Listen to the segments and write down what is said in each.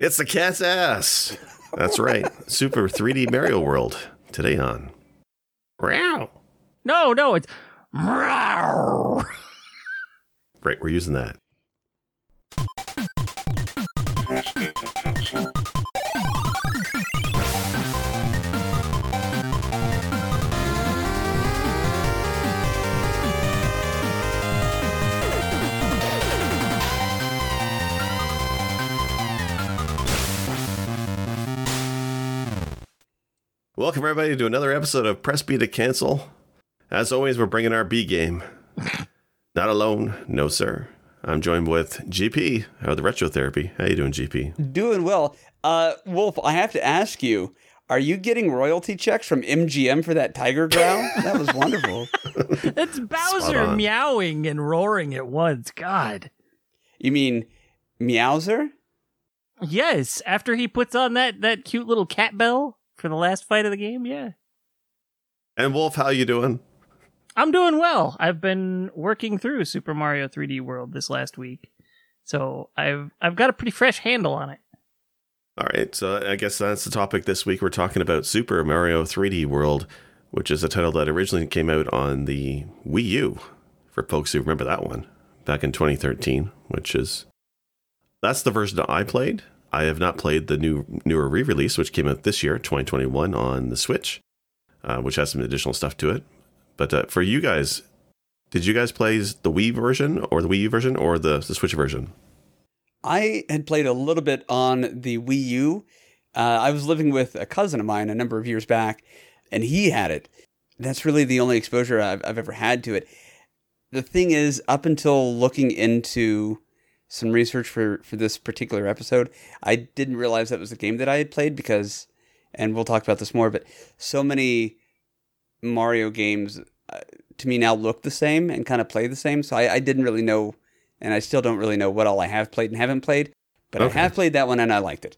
It's the cat's ass. That's right. Super 3D Mario World today on. Meow. No, no, it's. Meow. Right, we're using that. Welcome, everybody, to another episode of Press B to Cancel. As always, we're bringing our B game. Not alone, no sir. I'm joined with GP of the Retro Therapy. How you doing, GP? Doing well. Uh, Wolf, I have to ask you, are you getting royalty checks from MGM for that tiger growl? that was wonderful. It's Bowser meowing and roaring at once. God. You mean Meowser? Yes, after he puts on that, that cute little cat bell for the last fight of the game, yeah. And Wolf, how you doing? I'm doing well. I've been working through Super Mario 3D World this last week. So I've I've got a pretty fresh handle on it. All right, so I guess that's the topic this week. We're talking about Super Mario 3D World, which is a title that originally came out on the Wii U for folks who remember that one back in 2013, which is that's the version that I played. I have not played the new newer re-release, which came out this year, 2021, on the Switch, uh, which has some additional stuff to it. But uh, for you guys, did you guys play the Wii version or the Wii U version or the, the Switch version? I had played a little bit on the Wii U. Uh, I was living with a cousin of mine a number of years back, and he had it. That's really the only exposure I've, I've ever had to it. The thing is, up until looking into some research for, for this particular episode, I didn't realize that was the game that I had played because, and we'll talk about this more, but so many Mario games uh, to me now look the same and kind of play the same. So I, I didn't really know, and I still don't really know what all I have played and haven't played. But Okay. I have played that one and I liked it.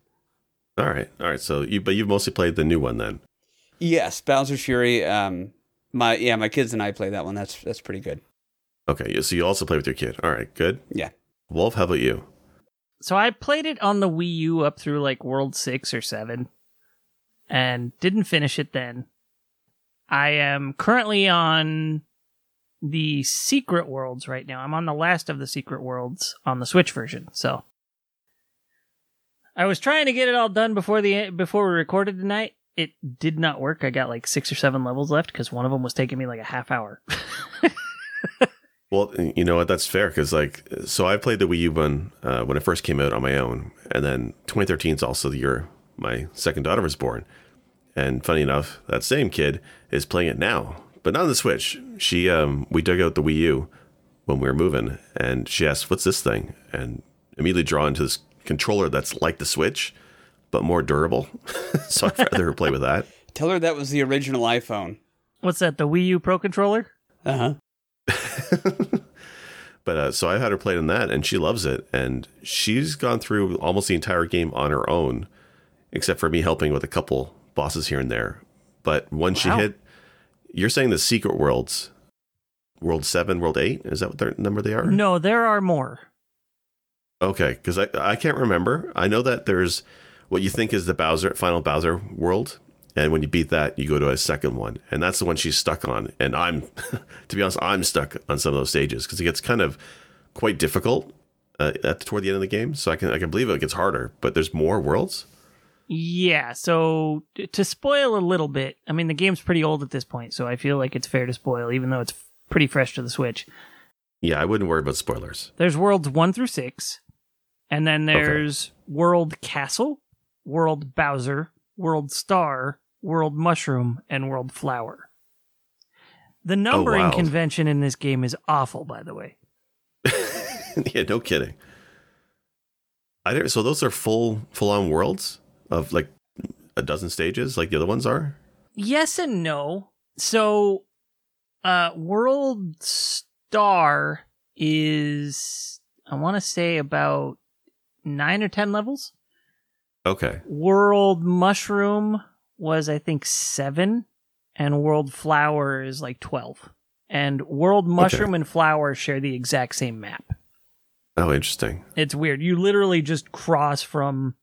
All right, all right. So you, but you've mostly played the new one then. Yes, Bowser's Fury. Um, my yeah, my kids and I play that one. That's that's pretty good. Okay, so you also play with your kid. All right, good. Yeah. Wolf, how about you? So I played it on the Wii U up through like World 6 or 7 and didn't finish it then. I am currently on the Secret Worlds right now. I'm on the last of the Secret Worlds on the Switch version. So I was trying to get it all done before the before we recorded tonight. It did not work. I got like 6 or 7 levels left cuz one of them was taking me like a half hour. Well, you know what? That's fair because, like, so I played the Wii U one uh, when it first came out on my own, and then 2013 is also the year my second daughter was born. And funny enough, that same kid is playing it now, but not on the Switch. She, um, we dug out the Wii U when we were moving, and she asked, "What's this thing?" And immediately drawn to this controller that's like the Switch, but more durable. so I'd rather her play with that. Tell her that was the original iPhone. What's that? The Wii U Pro controller? Uh huh. But uh, so I've had her play on that, and she loves it. And she's gone through almost the entire game on her own, except for me helping with a couple bosses here and there. But when she hit, you're saying the secret worlds, world seven, world eight, is that what their number they are? No, there are more. Okay, because I I can't remember. I know that there's what you think is the Bowser final Bowser world, and when you beat that, you go to a second one, and that's the one she's stuck on. And I'm, to be honest, I'm stuck on some of those stages because it gets kind of quite difficult uh, at toward the end of the game. So I can I can believe it gets harder, but there's more worlds. Yeah, so to spoil a little bit, I mean, the game's pretty old at this point, so I feel like it's fair to spoil, even though it's pretty fresh to the Switch. Yeah, I wouldn't worry about spoilers. There's worlds one through six, and then there's World Castle, World Bowser, World Star, World Mushroom, and World Flower. The numbering wow. convention in this game is awful, by the way. yeah, no kidding. I didn't, so those are full full on worlds of like a dozen stages, like the other ones are. Yes and no. So, uh, World Star is, I want to say about nine or ten levels. Okay, World Mushroom was, I think, seven, and World Flower is like 12. And World Mushroom and Flower share the exact same map. oh, interesting. It's weird. You literally just cross from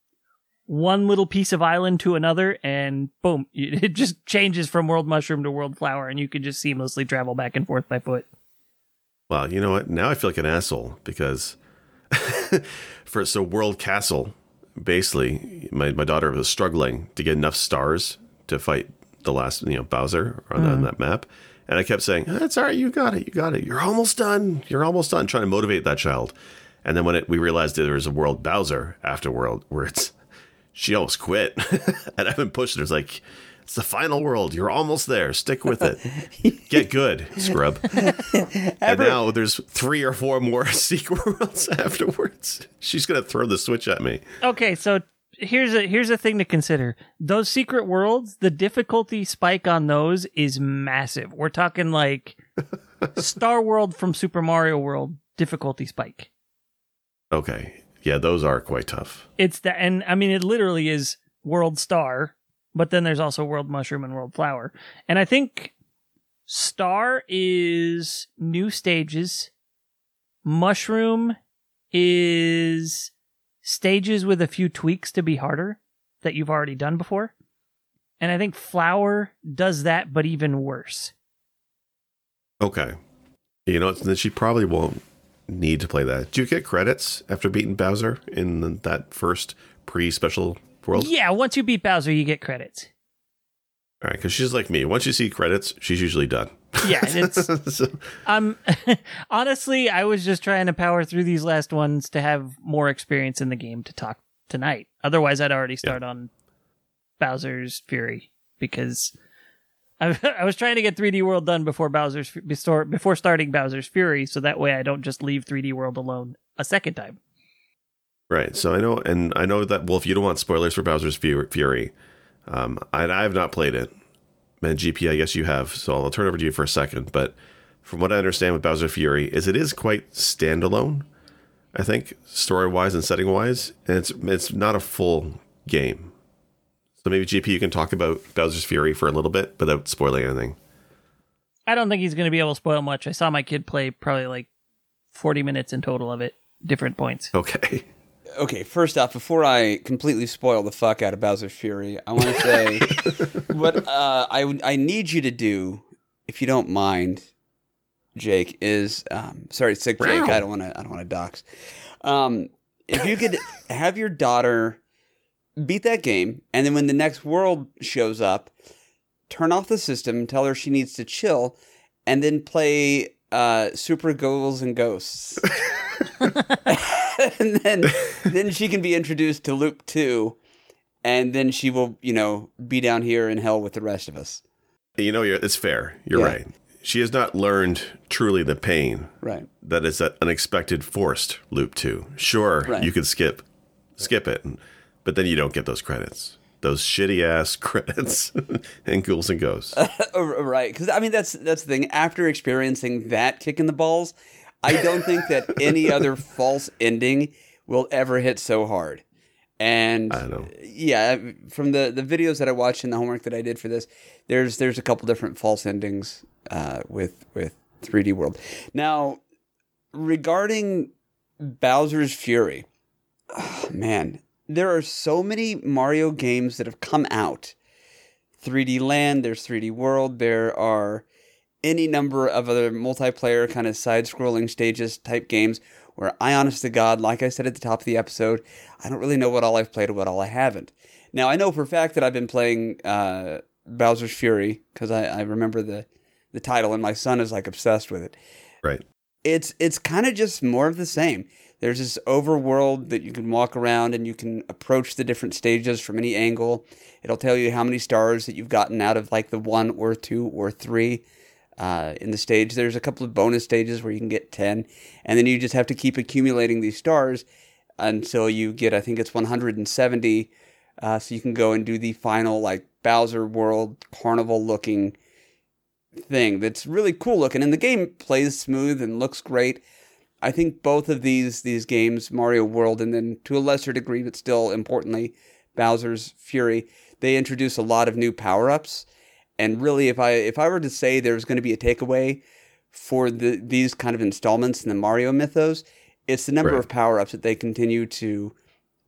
one little piece of island to another, and boom, it just changes from world mushroom to world flower, and you can just seamlessly travel back and forth by foot. Well, you know what? Now I feel like an asshole because for so World Castle, basically, my, my daughter was struggling to get enough stars to fight the last, you know, Bowser on, on mm-hmm. that map. And I kept saying, "That's all right. You got it. You got it. You're almost done. You're almost done." Trying to motivate that child. And then when it, we realized that there was a World Bowser after World, where it's she almost quit, and I've been pushing her. It's like it's the final world. You're almost there. Stick with it. Get good, scrub. and now there's three or four more secret worlds afterwards. She's gonna throw the switch at me. Okay, so here's a here's a thing to consider. Those secret worlds, the difficulty spike on those is massive. We're talking like Star World from Super Mario World difficulty spike. Okay, yeah, those are quite tough. It's that, and I mean, it literally is World Star, but then there's also World Mushroom and World Flower. And I think Star is new stages. Mushroom is stages with a few tweaks to be harder that you've already done before. And I think Flower does that, but even worse. Okay, you know, then she probably won't need to play that. Do you get credits after beating Bowser in that first pre-special world? Yeah, once you beat Bowser, you get credits. All right, because she's like me. Once you see credits, she's usually done. Yeah, it's So- um honestly, I was just trying to power through these last ones to have more experience in the game to talk tonight. Otherwise, I'd already start on Bowser's Fury because I, I was trying to get 3D World done before Bowser's before before starting Bowser's Fury, so that way I don't just leave 3D World alone a second time. Right. So I know, and I know that Well, if you don't want spoilers for Bowser's Fury. Um, I, I have not played it, and GP, I guess you have. So I'll turn it over to you for a second. But from what I understand with Bowser Fury, is it is quite standalone. I think story wise and setting wise, and it's it's not a full game. So maybe GP, you can talk about Bowser's Fury for a little bit without spoiling anything. I don't think he's going to be able to spoil much. I saw my kid play probably like 40 minutes in total of it, different points. Okay. Okay, first off, before I completely spoil the fuck out of Bowser's Fury, I want to say what uh, I I need you to do, if you don't mind, Jake, is um, sorry, sick Jake. I don't want to. I don't want to dox. Um, if you could have your daughter beat that game, and then when the next world shows up, turn off the system, tell her she needs to chill, and then play uh, Super Ghouls and Ghosts. and then then she can be introduced to Loop 2 and then she will, you know, be down here in hell with the rest of us. You know, you're, it's fair. You're Yeah. right. She has not learned truly the pain Right. that is that unexpected forced loop two. Sure, Right. you could skip skip it, but then you don't get those credits. Those shitty ass credits and ghouls and ghosts. Uh, right, cuz I mean that's that's the thing after experiencing that kick in the balls, I don't think that any other false ending will ever hit so hard. And I know. yeah, from the the videos that I watched and the homework that I did for this, there's there's a couple different false endings uh, with with 3D World. Now, regarding Bowser's Fury, oh, man, there are so many Mario games that have come out. 3D Land, there's 3D World, there are any number of other multiplayer kind of side-scrolling stages type games where I honest to God, like I said at the top of the episode, I don't really know what all I've played or what all I haven't. Now I know for a fact that I've been playing uh, Bowser's Fury because I, I remember the the title and my son is like obsessed with it. Right. It's it's kind of just more of the same. There's this overworld that you can walk around and you can approach the different stages from any angle. It'll tell you how many stars that you've gotten out of like the one or two or three uh, in the stage. There's a couple of bonus stages where you can get 10, and then you just have to keep accumulating these stars until you get, I think it's 170. Uh, so you can go and do the final like Bowser World carnival looking thing that's really cool looking, and the game plays smooth and looks great. I think both of these these games, Mario World, and then to a lesser degree, but still importantly, Bowser's Fury, they introduce a lot of new power ups. And really, if I if I were to say there's going to be a takeaway for the these kind of installments in the Mario mythos, it's the number Right. of power ups that they continue to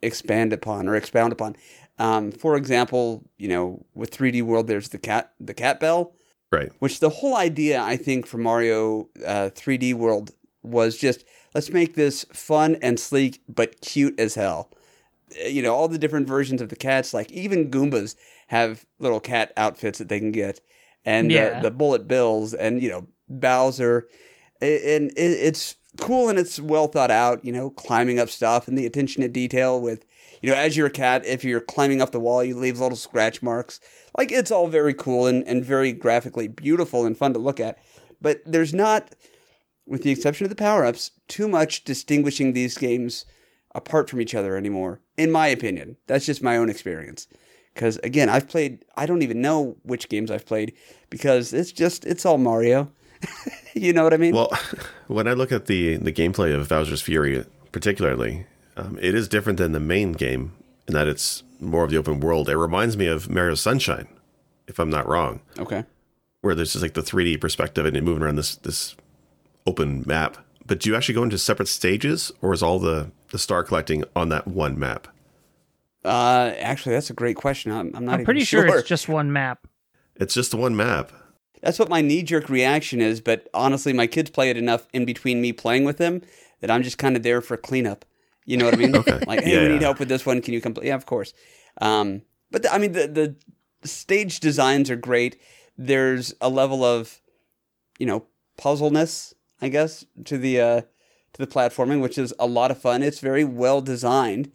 expand upon or expound upon. Um, for example, you know, with 3D World, there's the cat the cat bell, Right. which the whole idea I think for Mario uh, 3D World was just let's make this fun and sleek but cute as hell. Uh, You know, all the different versions of the cats, like even Goombas have little cat outfits that they can get, and Yeah. the, the Bullet Bills, and you know Bowser, and it's cool and it's well thought out. You know, climbing up stuff and the attention to detail with, you know, as you're a cat, if you're climbing up the wall, you leave little scratch marks. Like it's all very cool and, and very graphically beautiful and fun to look at. But there's not, with the exception of the power ups, too much distinguishing these games apart from each other anymore, in my opinion. That's just my own experience. Because again, I've played, I don't even know which games I've played because it's just, it's all Mario. you know what I mean? Well, when I look at the the gameplay of Bowser's Fury, particularly, um, it is different than the main game in that it's more of the open world. It reminds me of Mario Sunshine, if I'm not wrong, okay. where there's just like the 3D perspective and you're moving around this this open map. But do you actually go into separate stages, or is all the the star collecting on that one map? Uh, actually, that's a great question. I'm, I'm not I'm even pretty sure. sure it's just one map. It's just the one map. That's what my knee jerk reaction is, but honestly, my kids play it enough in between me playing with them that I'm just kind of there for cleanup. You know what I mean? Okay. Like, hey, Yeah, we yeah. need help with this one. Can you come? Play? Yeah, of course. Um, but the, I mean, the the stage designs are great. There's a level of, you know, puzzleness, I guess, to the uh, to the platforming, which is a lot of fun. It's very well designed,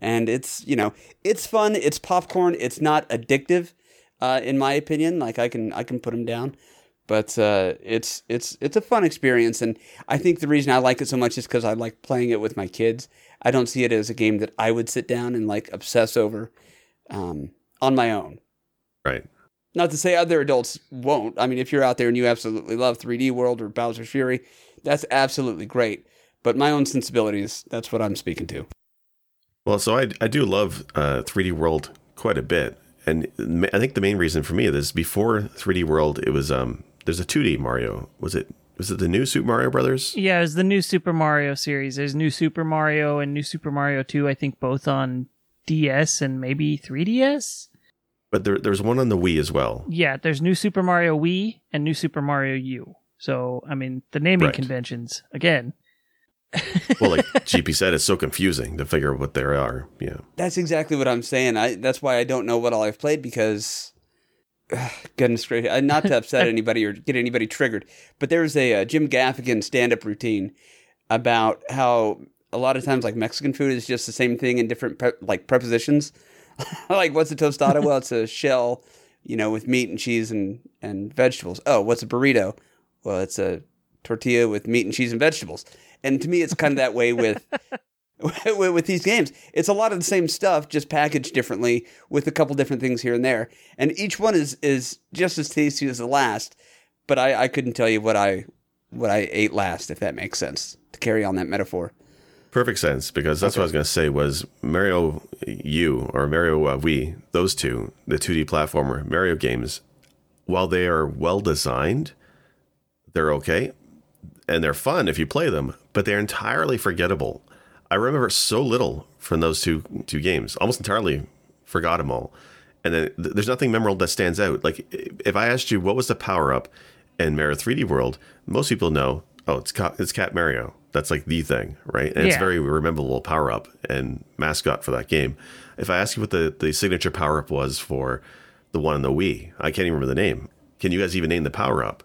and it's you know, it's fun. It's popcorn. It's not addictive, uh, in my opinion. Like I can I can put them down, but uh, it's it's it's a fun experience, and I think the reason I like it so much is because I like playing it with my kids. I don't see it as a game that I would sit down and like obsess over um, on my own. Right. Not to say other adults won't. I mean, if you're out there and you absolutely love 3D World or Bowser's Fury, that's absolutely great. But my own sensibilities, that's what I'm speaking to. Well, so I, I do love uh, 3D World quite a bit, and I think the main reason for me is before 3D World, it was um there's a 2D Mario. Was it was it the new Super Mario Brothers? Yeah, it's the new Super Mario series. There's new Super Mario and new Super Mario 2, I think both on DS and maybe 3DS. But there there's one on the Wii as well. Yeah, there's new Super Mario Wii and new Super Mario U. So, I mean, the naming Right. conventions, again. Well, like GP said, it's so confusing to figure out what they are. Yeah. That's exactly what I'm saying. I that's why I don't know what all I've played because goodness gracious, not to upset anybody or get anybody triggered, but there's a uh, Jim Gaffigan stand-up routine about how a lot of times like Mexican food is just the same thing in different pre- like prepositions. like what's a tostada? well, it's a shell, you know, with meat and cheese and and vegetables. Oh, what's a burrito? Well, it's a tortilla with meat and cheese and vegetables. And to me, it's kind of that way with with, these games. It's a lot of the same stuff, just packaged differently with a couple different things here and there. And each one is is just as tasty as the last. But I, I couldn't tell you what I what I ate last, if that makes sense. To carry on that metaphor. Perfect sense because that's what I was going to say was Mario U or Mario uh, Wii, those two, the 2D platformer Mario games, while they are well designed, they're okay and they're fun if you play them, but they're entirely forgettable. I remember so little from those two two games, almost entirely forgot them all. And then th- there's nothing memorable that stands out. Like if I asked you what was the power up in Mario 3D World, most people know, oh, it's Ca- it's Cat Mario. That's like the thing, right? And it's Yeah. very rememberable power up and mascot for that game. If I ask you what the, the signature power up was for the one on the Wii, I can't even remember the name. Can you guys even name the power up?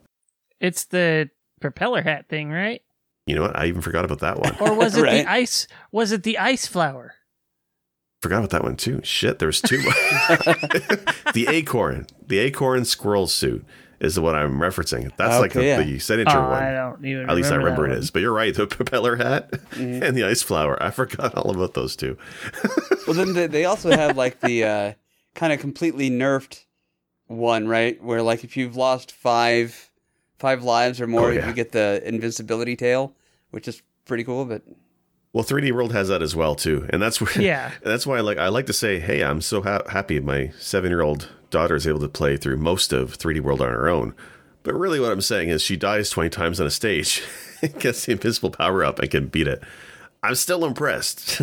It's the propeller hat thing, right? You know what? I even forgot about that one. Or was it Right. the ice was it the ice flower? Forgot about that one too. Shit, there's two. the acorn, the acorn squirrel suit is the one I'm referencing. That's like the, Okay, yeah. the signature Oh, one. I don't even At least I remember that it one. is. But you're right. The propeller hat and the ice flower. I forgot all about those two. Well, then they, they also have like the uh, kind of completely nerfed one, right? Where like if you've lost five five lives or more, Oh, yeah. you get the invincibility tail, which is pretty cool. But Well, 3D World has that as well too, and that's where. Yeah. That's why I like I like to say, hey, I'm so ha- happy my seven year old daughter is able to play through most of 3D World on her own. But really, what I'm saying is, she dies 20 times on a stage, gets the invisible power up, and can beat it. I'm still impressed.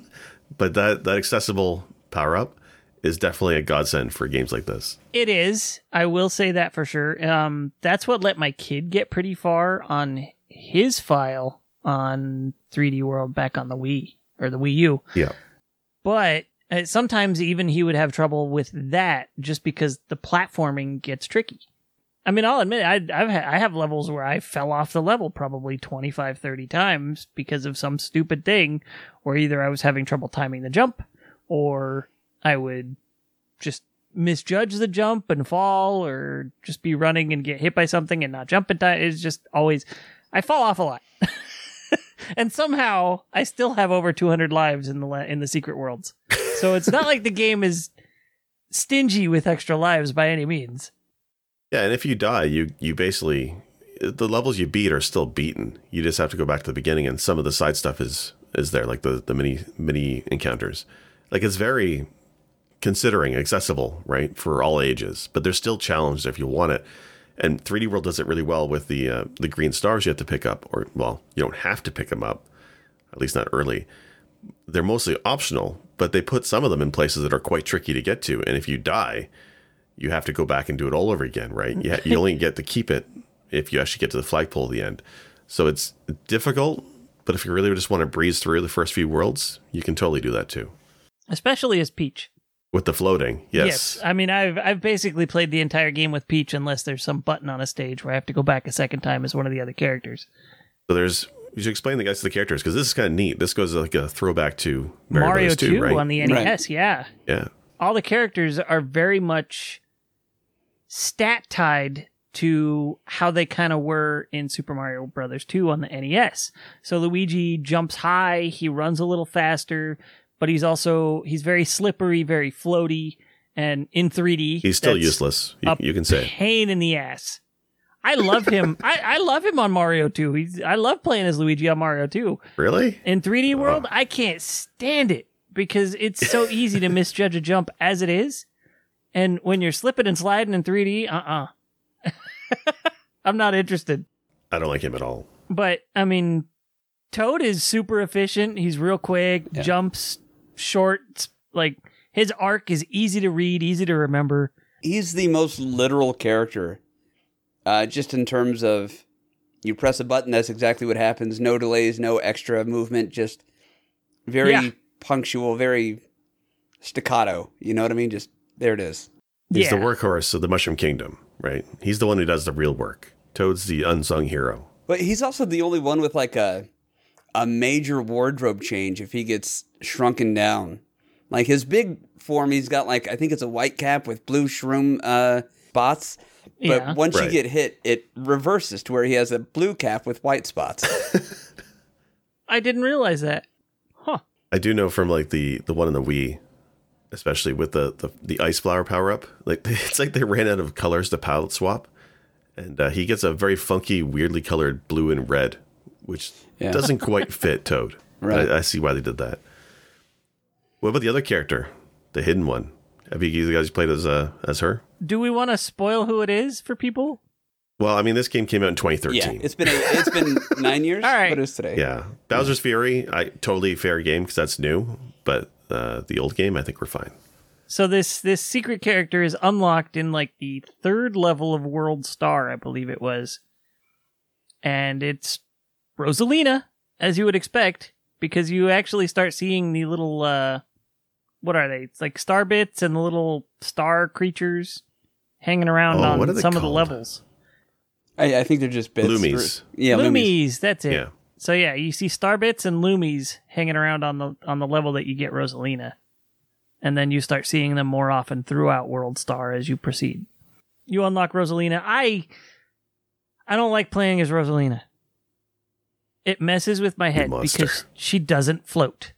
but that that accessible power up is definitely a godsend for games like this. It is. I will say that for sure. Um, that's what let my kid get pretty far on his file on 3D World back on the Wii or the Wii U. Yeah. But uh, sometimes even he would have trouble with that just because the platforming gets tricky. I mean, I'll admit, I, I've ha- I have levels where I fell off the level probably 25, 30 times because of some stupid thing, where either I was having trouble timing the jump, or I would just misjudge the jump and fall, or just be running and get hit by something and not jump in time. It's just always, I fall off a lot. and somehow I still have over 200 lives in the la- in the secret worlds. So it's not like the game is stingy with extra lives by any means. Yeah, and if you die, you you basically the levels you beat are still beaten. You just have to go back to the beginning, and some of the side stuff is is there, like the the mini mini encounters. Like it's very considering accessible, right, for all ages. But there's still challenged if you want it. And 3D World does it really well with the uh, the green stars you have to pick up, or well, you don't have to pick them up, at least not early. They're mostly optional, but they put some of them in places that are quite tricky to get to. And if you die, you have to go back and do it all over again, right? You, you only get to keep it if you actually get to the flagpole at the end. So it's difficult, but if you really just want to breeze through the first few worlds, you can totally do that too. Especially as Peach. With the floating, yes. I mean, I've I've basically played the entire game with Peach, unless there's some button on a stage where I have to go back a second time as one of the other characters. So there's you should explain the guys to the characters because this is kind of neat. This goes like a throwback to Mario, Mario 2, 2 right? on the NES, yeah. yeah. All the characters are very much stat tied to how they kind of were in Super Mario Brothers 2 on the NES. So Luigi jumps high, he runs a little faster, but he's also he's very slippery, very floaty, and in 3D He's still useless. You, a you can say. pain in the ass. I love him. I, I love him on Mario 2. He's I love playing as Luigi on Mario 2. Really? In 3D World, I can't stand it because it's so easy to misjudge a jump as it is. And when you're slipping and sliding in 3D, uh uh I'm not interested. I don't like him at all. But, I mean, Toad is super efficient. He's real quick, Yeah. jumps short. Like, his arc is easy to read, easy to remember. He's the most literal character, uh, just in terms of you press a button, that's exactly what happens. No delays, no extra movement, just very Yeah. punctual, very staccato. You know what I mean? Just there it is. He's yeah. the workhorse of the Mushroom Kingdom, right? He's the one who does the real work. Toad's the unsung hero. But he's also the only one with like a a major wardrobe change if he gets shrunken down. Like his big form, he's got like I think it's a white cap with blue shroom uh, spots. But Yeah. once Right. you get hit, it reverses to where he has a blue cap with white spots. I didn't realize that. Huh. I do know from like the the one in the Wii, especially with the the, the ice flower power up. Like it's like they ran out of colors to palette swap, and uh, he gets a very funky, weirdly colored blue and red, which Yeah. doesn't quite fit Toad. Right. I, I see why they did that. What about the other character, the hidden one? Have you guys played as uh, as her? Do we want to spoil who it is for people? Well, I mean, this game came out in 2013. yeah, 2013. it's been a, it's been nine years. All right. what is today? Yeah, Bowser's Fury, I totally fair game because that's new. But uh, the old game, I think we're fine. So this this secret character is unlocked in like the third level of World Star, I believe it was. And it's Rosalina, as you would expect, because you actually start seeing the little uh what are they? It's like star bits and the little star creatures hanging around Oh, on they some of the called? levels. I, I think they're just bits. Loomies. Yeah, loomies. Loomies, that's it. Yeah. So yeah, you see star bits and loomies hanging around on the on the level that you get Rosalina. And then you start seeing them more often throughout World Star as you proceed. You unlock Rosalina. I I don't like playing as Rosalina. It messes with my head because she doesn't float.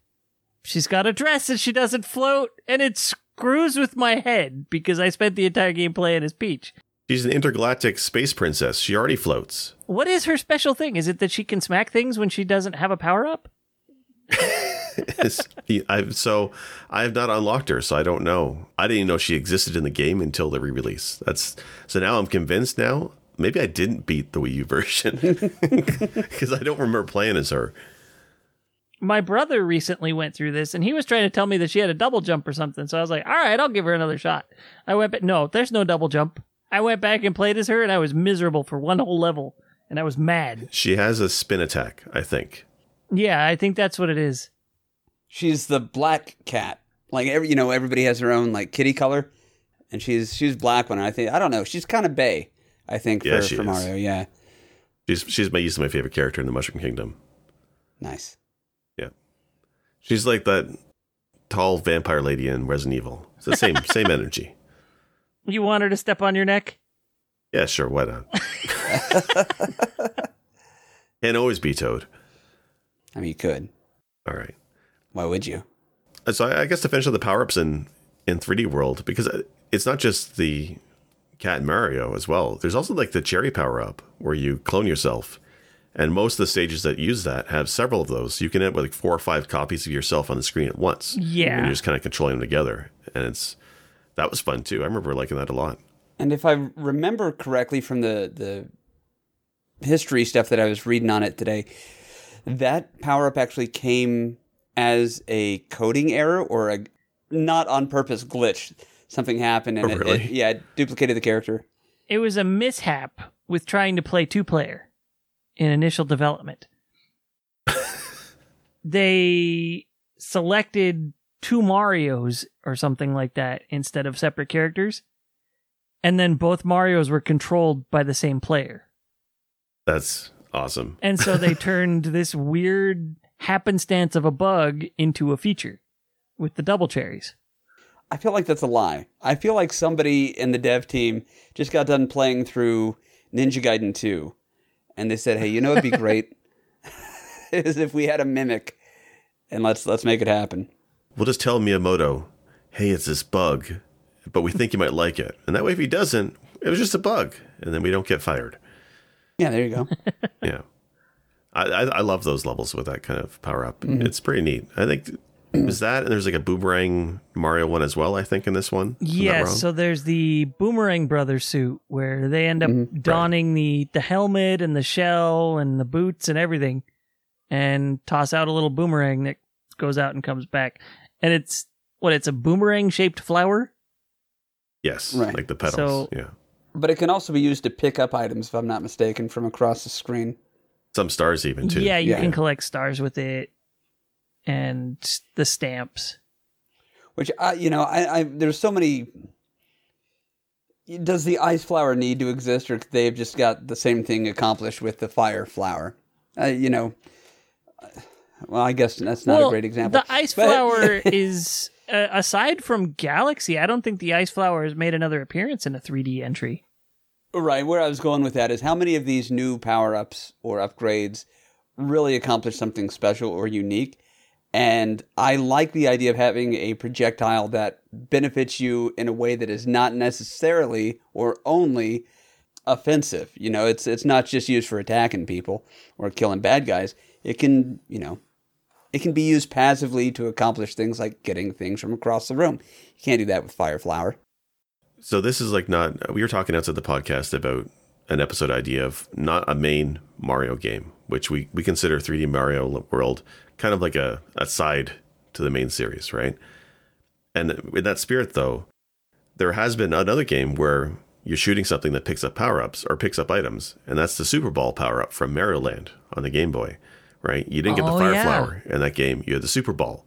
She's got a dress and she doesn't float, and it screws with my head because I spent the entire game playing as Peach. She's an intergalactic space princess. She already floats. What is her special thing? Is it that she can smack things when she doesn't have a power up? I've, so I have not unlocked her, so I don't know. I didn't even know she existed in the game until the re-release. That's so now I'm convinced. Now maybe I didn't beat the Wii U version because I don't remember playing as her. my brother recently went through this and he was trying to tell me that she had a double jump or something. So I was like, all right, I'll give her another shot. I went back. No, there's no double jump. I went back and played as her and I was miserable for one whole level and I was mad. She has a spin attack, I think. Yeah, I think that's what it is. She's the black cat. Like every, you know, everybody has their own like kitty color, and she's she's black one. I think I don't know. She's kind of bay. I think Yeah, for, she for is. Mario. Yeah, She's she's my used my favorite character in the Mushroom Kingdom. nice. Yeah. She's like that tall vampire lady in Resident Evil. It's the same same energy. You want her to step on your neck? Yeah, sure, why not? Can't always be Toad. I mean, you could. All right. Why would you? So I I guess to finish up the power ups in in 3D World because uh, it's not just the Cat and Mario as well. There's also like the cherry power up where you clone yourself, and most of the stages that use that have several of those. You can end up with like four or five copies of yourself on the screen at once. Yeah. and you're just kind of controlling them together, and it's that was fun too. I remember liking that a lot. And if I remember correctly from the the history stuff that I was reading on it today, that power up actually came as a coding error or a not on purpose glitch. Something happened and Oh, it, really? it yeah it duplicated the character. It was a mishap with trying to play two player in initial development. they selected two Marios or something like that instead of separate characters. And then both Marios were controlled by the same player. That's awesome. And so they turned this weird happenstance of a bug into a feature with the double cherries. I feel like that's a lie. I feel like somebody in the dev team just got done playing through Ninja Gaiden 2 and they said, "Hey, you know it'd be great is if we had a mimic and let's let's make it happen." We'll just tell Miyamoto, hey, it's this bug, but we think you might like it. And that way, if he doesn't, it was just a bug, and then we don't get fired. Yeah, there you go. Yeah. I, I, I love those levels with that kind of power up. Mm-hmm. It's pretty neat. I think is that and there's like a boomerang Mario one as well. I think in this one. Am I Yes, so there's the Boomerang brother suit where they end up mm-hmm. donning the the helmet and the shell and the boots and everything, and toss out a little boomerang that goes out and comes back, and it's what it's a boomerang shaped flower. yes, Right. like the petals. So- yeah, but it can also be used to pick up items if I'm not mistaken from across the screen. some stars even too. Yeah, you Yeah. can collect stars with it, and the stamps. Which I, you know, I, I there's so many. Does the ice flower need to exist, or they have just got the same thing accomplished with the fire flower? Uh, you know, well, I guess that's not well, a great example. The ice But- flower is uh, aside from Galaxy. I don't think the ice flower has made another appearance in a 3D entry. Right, where I was going with that is how many of these new power ups or upgrades really accomplish something special or unique? And I like the idea of having a projectile that benefits you in a way that is not necessarily or only offensive. You know, it's it's not just used for attacking people or killing bad guys. It can, you know, it can be used passively to accomplish things like getting things from across the room. You can't do that with Fire Flower. So this is like not. We were talking outside the podcast about an episode idea of not a main Mario game, which we we consider 3D Mario World kind of like a, a side to the main series, right? And in that spirit, though, there has been another game where you're shooting something that picks up power ups or picks up items, and that's the Super Ball power up from Mario Land on the Game Boy, right? You didn't get the Oh, Fire yeah. Flower in that game; you had the Super Ball.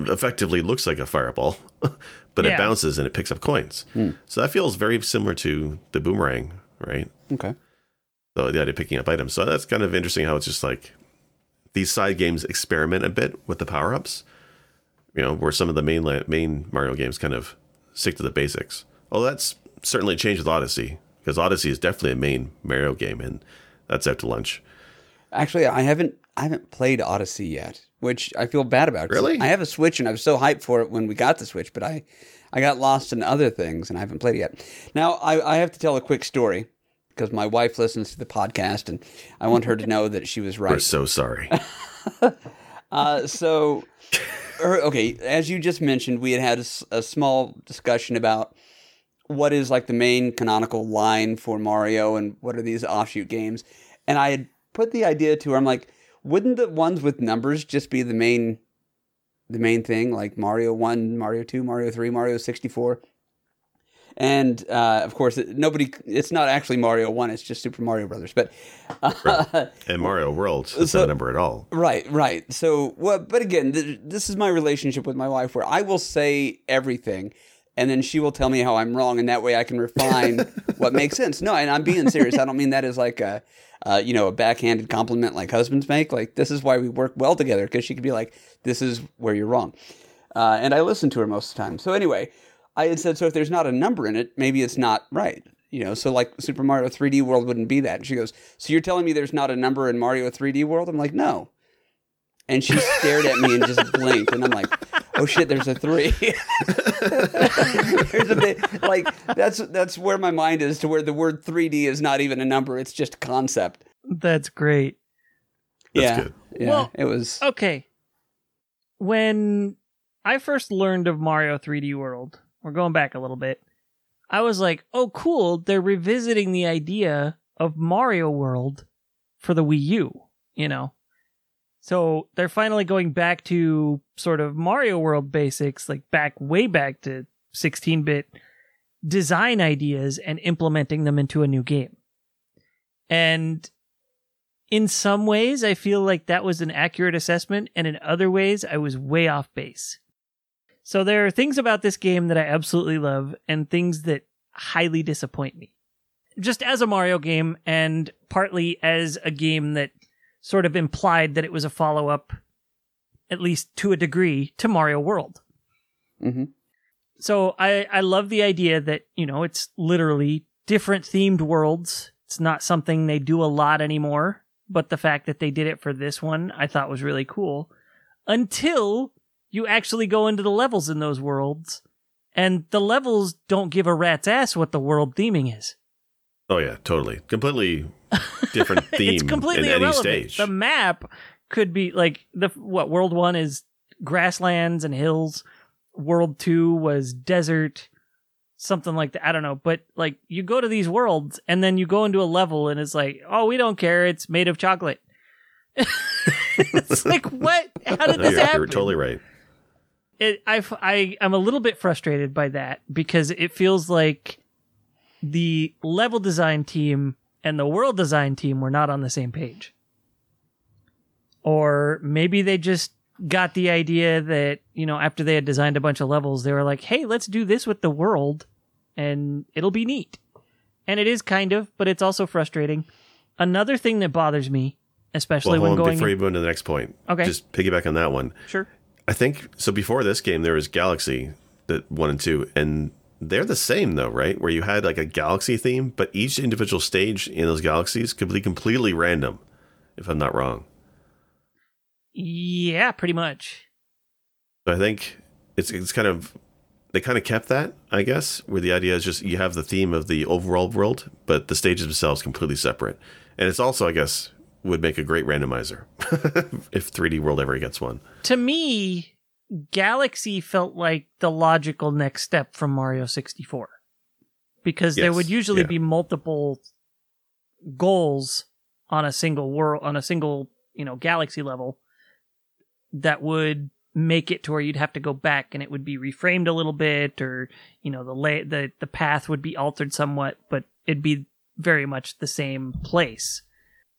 Effectively looks like a fireball, but Yeah. it bounces and it picks up coins. Hmm. So that feels very similar to the boomerang, right? Okay. So the idea of picking up items. So that's kind of interesting how it's just like these side games experiment a bit with the power ups. You know, where some of the main la- main Mario games kind of stick to the basics. Oh, that's certainly changed with Odyssey because Odyssey is definitely a main Mario game, and that's out to lunch. Actually, I haven't I haven't played Odyssey yet, which I feel bad about. Really? I have a Switch and I was so hyped for it when we got the Switch, but I I got lost in other things and I haven't played it yet. Now I, I have to tell a quick story because my wife listens to the podcast and I want her to know that she was We're right. so sorry. Uh, so, okay, as you just mentioned, we had had a small discussion about what is like the main canonical line for Mario and what are these offshoot games. And I had put the idea to her, I'm like, wouldn't the ones with numbers just be the main the main thing like Mario 1, Mario 2, Mario 3, Mario 64? And uh, of course, nobody. It's not actually Mario One. It's just Super Mario Brothers. But uh, right. and Mario World is so, not a number at all. Right, right. So, well, but again, th- this is my relationship with my wife, where I will say everything, and then she will tell me how I'm wrong, and that way I can refine what makes sense. No, and I'm being serious. I don't mean that as like a, uh, you know, a backhanded compliment like husbands make. Like this is why we work well together because she could be like, "This is where you're wrong," uh, and I listen to her most of the time. So anyway, I had said, so if there's not a number in it, maybe it's not right. You know, so like Super Mario 3D World wouldn't be that. And she goes, so you're telling me there's not a number in Mario 3D World? I'm like, no. And she stared at me and just blinked, and I'm like, "Oh shit, there's a three. there's a bit like that's that's where my mind is to where the word 3D is not even a number; it's just a concept. That's great. That's yeah, good. yeah. Well, it was Okay. When I first learned of Mario 3D World, we're going back a little bit. I was like, oh, cool. They're revisiting the idea of Mario World for the Wii U, you know? So they're finally going back to sort of Mario World basics, like back way back to 16 bit design ideas and implementing them into a new game. And in some ways, I feel like that was an accurate assessment, and in other ways, I was way off base. So there are things about this game that I absolutely love and things that highly disappoint me. Just as a Mario game and partly as a game that sort of implied that it was a follow up, at least to a degree, to Mario World. hmm So I, I love the idea that, you know, it's literally different themed worlds. It's not something they do a lot anymore, but the fact that they did it for this one I thought was really cool. Until you actually go into the levels in those worlds, and the levels don't give a rat's ass what the world theming is. Oh yeah, totally, completely different theme it's completely in any irrelevant. stage. The map could be like the what world one is grasslands and hills. World two was desert, something like that. I don't know, but like you go to these worlds and then you go into a level and it's like, oh, we don't care. It's made of chocolate. it's like what? How did No, this you're, happen? you're totally right. It, I, I, I'm a little bit frustrated by that because it feels like the level design team and the world design team were not on the same page. Or maybe they just got the idea that, you know, after they had designed a bunch of levels, they were like, hey, let's do this with the world and it'll be neat. And it is kind of, but it's also frustrating. Another thing that bothers me, especially Well, when on, going. before you move on to the next point, Okay. just piggyback on that one. sure. I think so. Before this game, there was Galaxy that one and two, and they're the same though, right? Where you had like a galaxy theme, but each individual stage in those galaxies could be completely random, if I'm not wrong. Yeah, pretty much. So I think it's it's kind of they kind of kept that, I guess, where the idea is just you have the theme of the overall world, but the stages themselves completely separate. And it's also, I guess, would make a great randomizer if 3D World ever gets one. to me, Galaxy felt like the logical next step from Mario 64. Because there would usually yeah. be multiple goals on a single world, on a single, you know, galaxy level that would make it to where you'd have to go back and it would be reframed a little bit or, you know, the lay, the, the path would be altered somewhat, but it'd be very much the same place.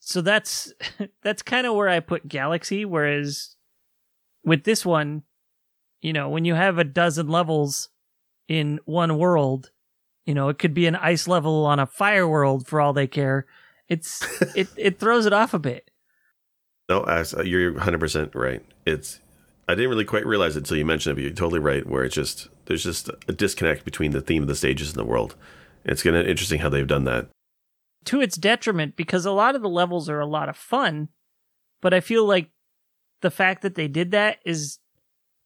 So that's, that's kind of where I put Galaxy, whereas with this one, you know, when you have a dozen levels in one world, you know, it could be an ice level on a fire world for all they care. It's it it throws it off a bit. No, you're 100% right. It's I didn't really quite realize it until you mentioned it, but you're totally right. Where it's just there's just a disconnect between the theme of the stages and the world. It's gonna interesting how they've done that. To its detriment because a lot of the levels are a lot of fun, but I feel like the fact that they did that is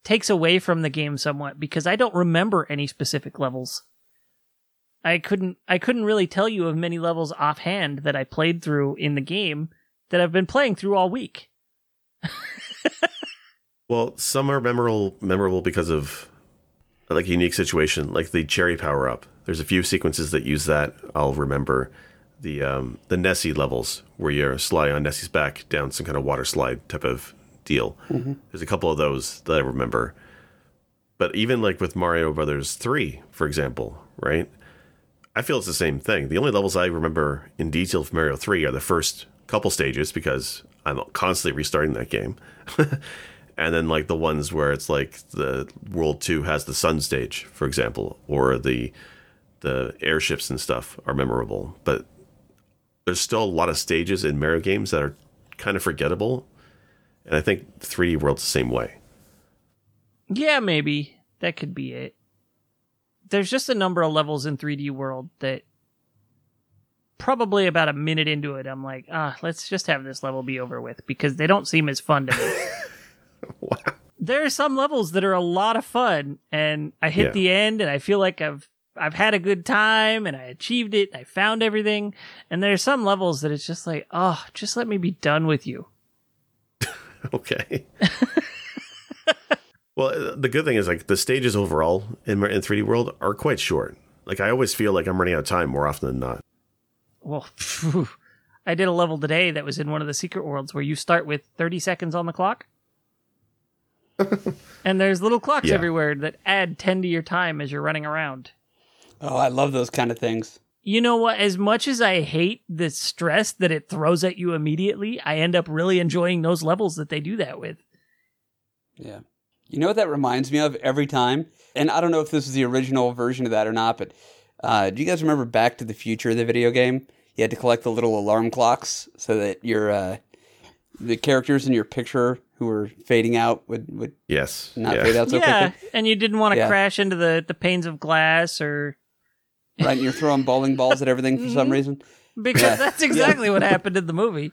takes away from the game somewhat because I don't remember any specific levels. I couldn't I couldn't really tell you of many levels offhand that I played through in the game that I've been playing through all week. Well, some are memorable memorable because of like a unique situation, like the cherry power up. There's a few sequences that use that. I'll remember the um, the Nessie levels where you're sliding on Nessie's back down some kind of water slide type of deal. There's a couple of those that I remember. But even like with Mario Brothers 3, for example, right? I feel it's the same thing. The only levels I remember in detail from Mario 3 are the first couple stages because I'm constantly restarting that game. and then like the ones where it's like the World 2 has the sun stage, for example, or the the airships and stuff are memorable. But there's still a lot of stages in Mario games that are kind of forgettable. And I think 3D World's the same way. Yeah, maybe that could be it. There's just a number of levels in 3D World that probably about a minute into it, I'm like, ah, let's just have this level be over with because they don't seem as fun to me. Wow. there are some levels that are a lot of fun, and I hit Yeah. the end, and I feel like I've I've had a good time, and I achieved it. I found everything, and there are some levels that it's just like, oh, just let me be done with you. Okay. well, the good thing is like the stages overall in in 3D World are quite short. Like I always feel like I'm running out of time more often than not. Well, phew. I did a level today that was in one of the secret worlds where you start with 30 seconds on the clock. and there's little clocks Yeah. everywhere that add 10 to your time as you're running around. Oh, I love those kind of things. You know what? As much as I hate the stress that it throws at you immediately, I end up really enjoying those levels that they do that with. Yeah. You know what that reminds me of every time? And I don't know if this is the original version of that or not, but uh, do you guys remember Back to the Future, the video game? You had to collect the little alarm clocks so that your uh, the characters in your picture who were fading out would, would Yes. not yeah. fade out so yeah, quickly. and you didn't want to Yeah. crash into the, the panes of glass or Right? And you're throwing bowling balls at everything for some mm-hmm. reason. because Yeah. that's exactly what happened in the movie.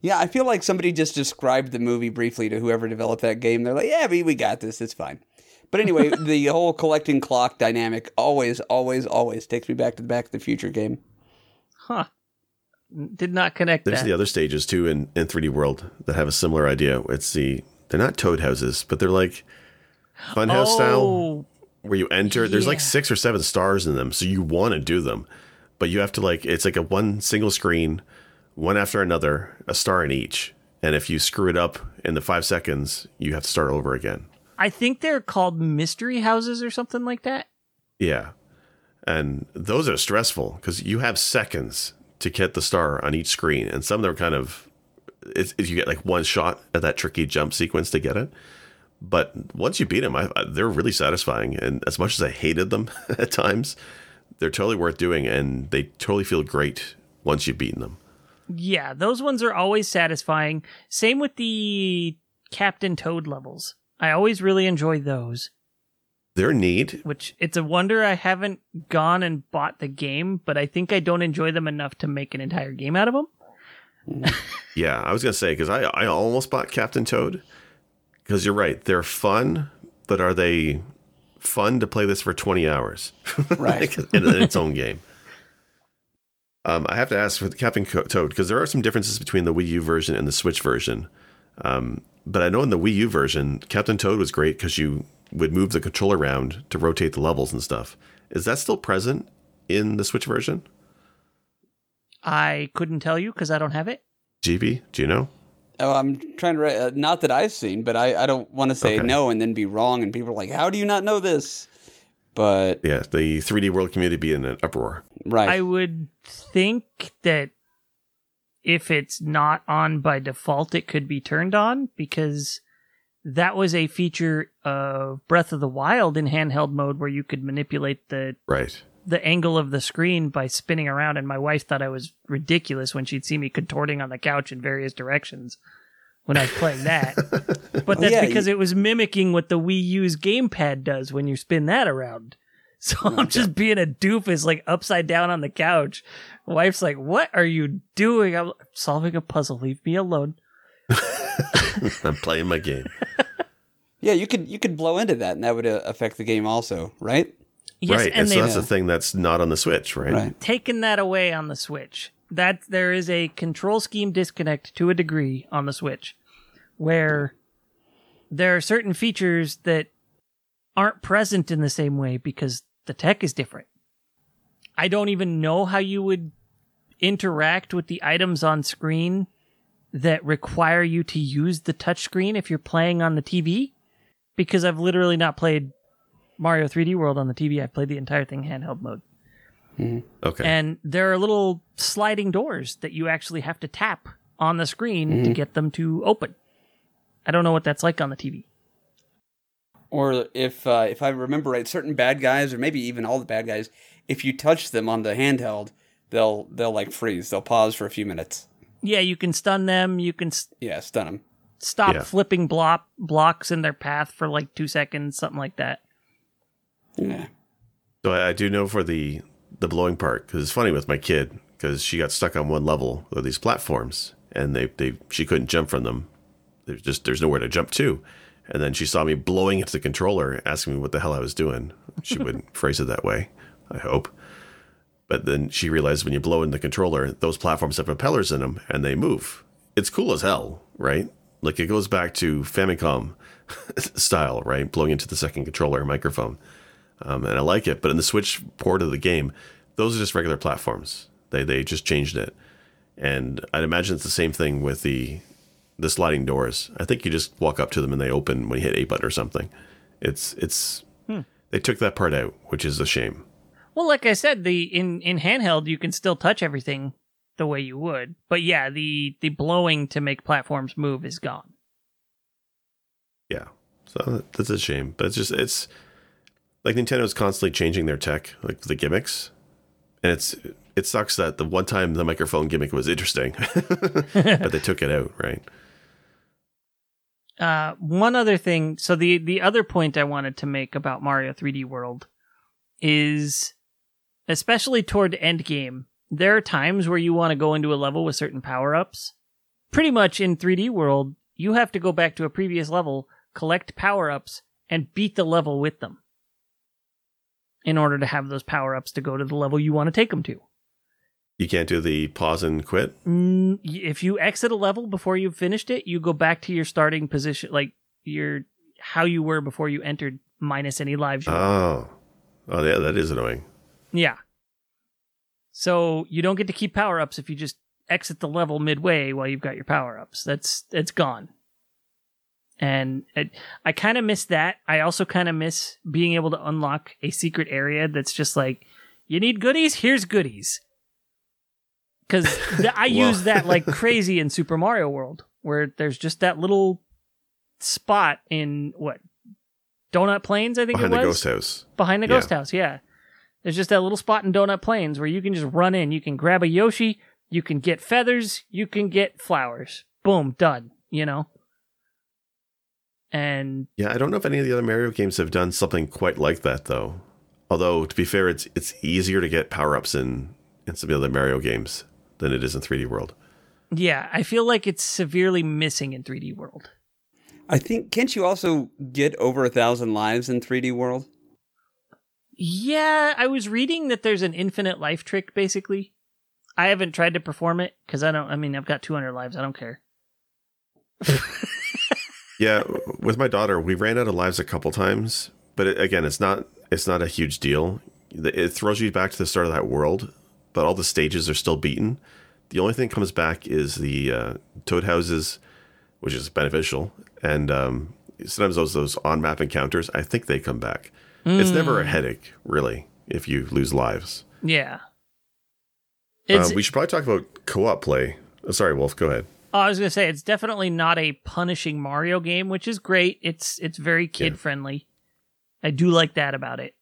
Yeah, I feel like somebody just described the movie briefly to whoever developed that game. They're like, yeah, we, we got this. It's fine. But anyway, the whole collecting clock dynamic always, always, always takes me back to the Back to the Future game. Huh. Did not connect There's that. the other stages too in, in 3D World that have a similar idea. It's the they're not toad houses, but they're like funhouse style oh, where you enter. There's like six or seven stars in them, so you want to do them, but you have to like it's like a one single screen, one after another, a star in each. And if you screw it up in the five seconds, you have to start over again. I think they're called mystery houses or something like that. Yeah. And those are stressful because you have seconds to get the star on each screen. And some of them are kind of, it's, it's- you get like one shot at that tricky jump sequence to get it. But once you beat them, I, I, they're really satisfying. And as much as I hated them at times, they're totally worth doing. And they totally feel great once you've beaten them. Yeah, those ones are always satisfying. Same with the Captain Toad levels. I always really enjoy those, They're neat. which it's a wonder I haven't gone and bought the game, but I think I don't enjoy them enough to make an entire game out of them. Yeah, I was going to say, because I, I almost bought Captain Toad. Because you're right. They're fun, but are they fun to play this for 20 hours? Right. in, in its own game. Um, I have to ask for the Captain Toad because there are some differences between the Wii U version and the Switch version. Um, but I know in the Wii U version, Captain Toad was great because you would move the controller around to rotate the levels and stuff. Is that still present in the Switch version? I couldn't tell you because I don't have it. GB, do you know? Oh, I'm trying to write, uh, not that I've seen, but I, I don't want to say Okay. no and then be wrong. And people are like, how do you not know this? But, Yeah, the 3D World community be in an uproar. right. I would think that if it's not on by default, it could be turned on because that was a feature of Breath of the Wild in handheld mode where you could manipulate the Right. The angle of the screen by spinning around and my wife thought I was ridiculous when she'd see me contorting on the couch in various directions when I was playing that. but that's yeah, because it was mimicking what the Wii U's gamepad does when you spin that around. So I'm just being a doofus like upside down on the couch. Wife's like, "What are you doing?" I'm solving a puzzle. Leave me alone. I'm playing my game. yeah, you could you could blow into that and that would uh, affect the game also, right? Yes, right. and And so they've that's the thing that's not on the Switch, right? Right. taken that away on the Switch. That there is a control scheme disconnect to a degree on the Switch, where there are certain features that aren't present in the same way because the tech is different. I don't even know how you would interact with the items on screen that require you to use the touchscreen if you're playing on the TV because I've literally not played Mario 3D World on the TV. I've played the entire thing handheld mode. Okay. And there are little sliding doors that you actually have to tap on the screen to get them to open. I don't know what that's like on the TV. Or if uh, if I remember right, certain bad guys, or maybe even all the bad guys, if you touch them on the handheld, they'll they'll like freeze. They'll pause for a few minutes. Yeah, you can stun them. You can s- Yeah, stun them. stop Yeah. flipping blop blocks in their path for like two seconds, something like that. Yeah. So I, I do know for the the blowing part because it's funny with my kid because she got stuck on one level of these platforms and they they she couldn't jump from them. There's just there's nowhere to jump to, and then she saw me blowing into the controller, asking me what the hell I was doing. She wouldn't phrase it that way, I hope. But then she realized when you blow in the controller, those platforms have propellers in them and they move. It's cool as hell, right? Like it goes back to Famicom style, right? Blowing into the second controller microphone um, and I like it. But in the Switch port of the game, those are just regular platforms. They they just changed it, and I'd imagine it's the same thing with the the sliding doors. I think you just walk up to them and they open when you hit a button or something. It's it's they took that part out, which is a shame. Well, like I said, the in in handheld you can still touch everything the way you would, but yeah, the the blowing to make platforms move is gone. Yeah, so that's a shame. But it's just it's like Nintendo's constantly changing their tech, like the gimmicks, and it's it sucks that the one time the microphone gimmick was interesting, but they took it out, right? Uh, one other thing. So the the other point I wanted to make about Mario 3D World is, especially toward end game, there are times where you want to go into a level with certain power ups. Pretty much in 3D World, you have to go back to a previous level, collect power ups, and beat the level with them in order to have those power ups to go to the level you want to take them to. You can't do the pause and quit. Mm, if you exit a level before you've finished it, you go back to your starting position, like your how you were before you entered, minus any lives. Oh, oh yeah, that is annoying. yeah. So you don't get to keep power ups if you just exit the level midway while you've got your power ups. That's it's gone. And it, I kind of miss that. I also kind of miss being able to unlock a secret area that's just like, you need goodies? Here's goodies. Because I use that like crazy in Super Mario World, where there's just that little spot in what Donut Plains, I think Behind it the was ghost house. behind the Yeah. ghost house. Yeah, there's just that little spot in Donut Plains where you can just run in. You can grab a Yoshi. You can get feathers. You can get flowers. Boom, done. You know. And Yeah, I don't know if any of the other Mario games have done something quite like that though. Although to be fair, it's it's easier to get power ups in in some of the other Mario games than it is in 3D World. yeah, I feel like it's severely missing in 3D World. I think can't you also get over a thousand lives in 3D World? Yeah, I was reading that there's an infinite life trick. Basically, I haven't tried to perform it because I don't. I mean, I've got 200 lives. I don't care. Yeah, with my daughter, we ran out of lives a couple times, but it, again, it's not it's not a huge deal. It throws you back to the start of that world, but all the stages are still beaten. The only thing that comes back is the uh, toad houses, which is beneficial, and um, sometimes those those on map encounters. I think they come back. It's never a headache, really, if you lose lives. Yeah. Uh, we should probably talk about co-op play. Oh, sorry, Wolf. Go ahead. Oh, I was gonna say it's definitely not a punishing Mario game, which is great. It's it's very kid friendly. I do like that about it.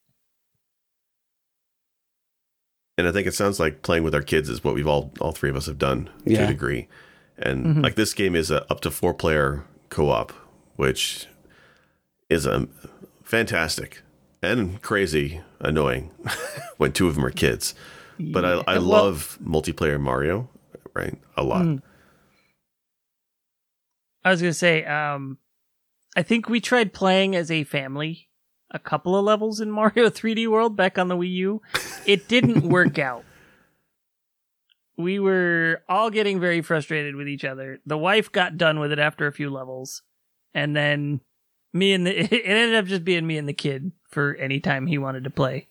and I think it sounds like playing with our kids is what we've all all three of us have done to a degree. And like this game is a up to four player co op, which is a fantastic and crazy annoying when two of them are kids. But I, I Yeah, well- love multiplayer Mario, right? A lot. Mm. I was gonna say, um, I think we tried playing as a family a couple of levels in Mario 3D World back on the Wii U. It didn't work out. We were all getting very frustrated with each other. The wife got done with it after a few levels, and then me and the it ended up just being me and the kid for any time he wanted to play.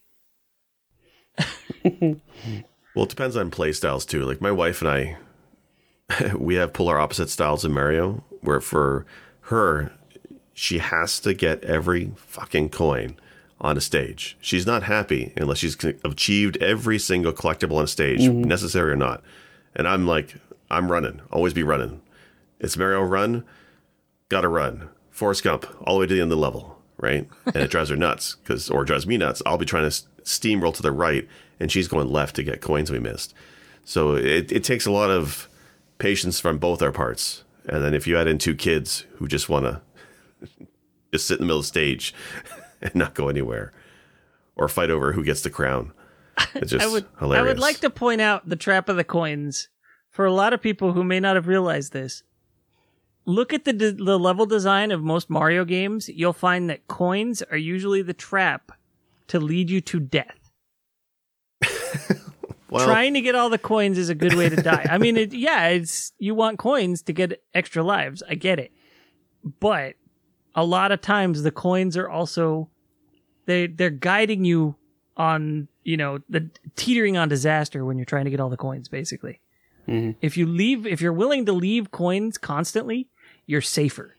Well, it depends on play styles too. Like my wife and I, we have polar opposite styles of Mario. Where for her, she has to get every fucking coin on a stage. She's not happy unless she's achieved every single collectible on a stage, mm-hmm. necessary or not. And I'm like, I'm running, always be running. It's Mario run, gotta run. Forrest Gump, all the way to the end of the level, right? And it drives her nuts, because or drives me nuts. I'll be trying to steamroll to the right, and she's going left to get coins we missed. So it, it takes a lot of patience from both our parts. And then if you add in two kids who just want to just sit in the middle of the stage and not go anywhere, or fight over who gets the crown, it's just I would, hilarious. I would like to point out the trap of the coins for a lot of people who may not have realized this. Look at the the level design of most Mario games. You'll find that coins are usually the trap to lead you to death. Well, Trying to get all the coins is a good way to die. I mean, it, yeah, it's you want coins to get extra lives. I get it, but a lot of times the coins are also they they're guiding you on you know the teetering on disaster when you're trying to get all the coins. Basically, mm-hmm. if you leave, if you're willing to leave coins constantly, you're safer.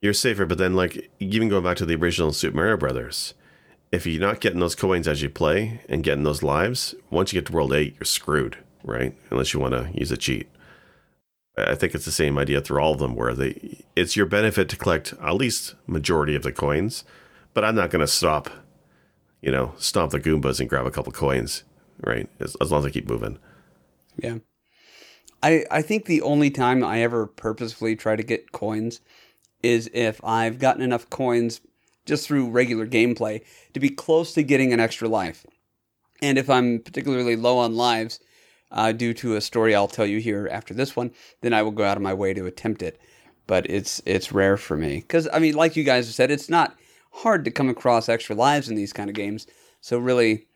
You're safer, but then like even going back to the original Super Mario Brothers, if you're not getting those coins as you play and getting those lives, once you get to World Eight, you're screwed, right? Unless you want to use a cheat. I think it's the same idea through all of them, where they it's your benefit to collect at least majority of the coins, but I'm not going to stop, you know, stomp the Goombas and grab a couple coins, right? As, as long as I keep moving. Yeah. I, I think the only time I ever purposefully try to get coins is if I've gotten enough coins just through regular gameplay to be close to getting an extra life. And if I'm particularly low on lives uh, due to a story I'll tell you here after this one, then I will go out of my way to attempt it. But it's it's rare for me because I mean, like you guys have said, it's not hard to come across extra lives in these kind of games. So really,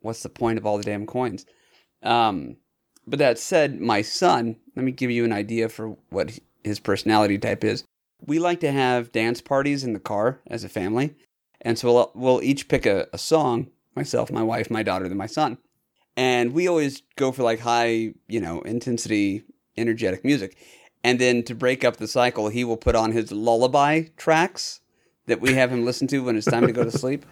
what's the point of all the damn coins? Um, but that said, my son, let me give you an idea for what his personality type is. We like to have dance parties in the car as a family. And so we'll, we'll each pick a, a song myself, my wife, my daughter, then my son. And we always go for like high, you know, intensity, energetic music. And then to break up the cycle, he will put on his lullaby tracks that we have him listen to when it's time to go to sleep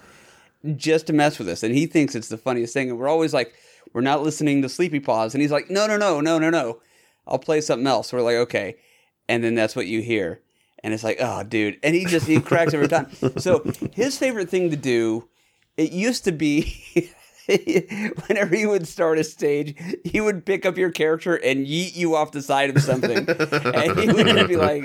just to mess with us. And he thinks it's the funniest thing. And we're always like, we're not listening to Sleepy Paws. And he's like, no, no, no, no, no, no. I'll play something else. We're like, okay. And then that's what you hear. And it's like, oh, dude. And he just, he cracks every time. So his favorite thing to do, it used to be whenever he would start a stage, he would pick up your character and yeet you off the side of something. and he would be like,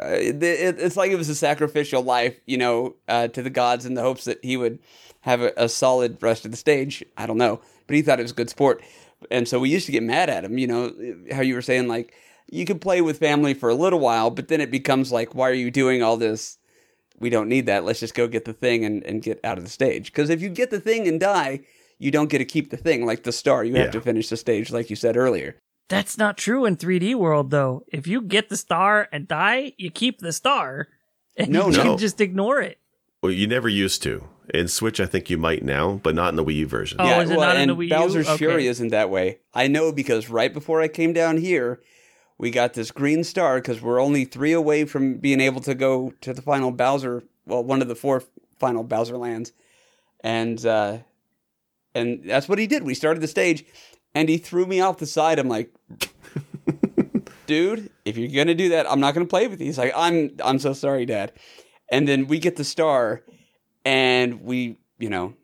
uh, it's like it was a sacrificial life, you know, uh, to the gods in the hopes that he would have a, a solid rest of the stage. I don't know but he thought it was good sport. And so we used to get mad at him, you know, how you were saying, like, you could play with family for a little while, but then it becomes like, why are you doing all this? We don't need that. Let's just go get the thing and, and get out of the stage. Because if you get the thing and die, you don't get to keep the thing like the star. You have to finish the stage, like you said earlier. That's not true in 3D world, though. If you get the star and die, you keep the star, and no, you no. can just ignore it. Well, you never used to. In Switch, I think you might now, but not in the Wii U version. Oh, yeah, is it well, not in the Wii U? Bowser's okay. Fury isn't that way. I know because right before I came down here, we got this green star because we're only three away from being able to go to the final Bowser, well, one of the four final Bowser lands, and uh, and that's what he did. We started the stage, and he threw me off the side. I'm like, dude, if you're gonna do that, I'm not gonna play with you. He's like, I'm I'm so sorry, Dad. And then we get the star, and we, you know,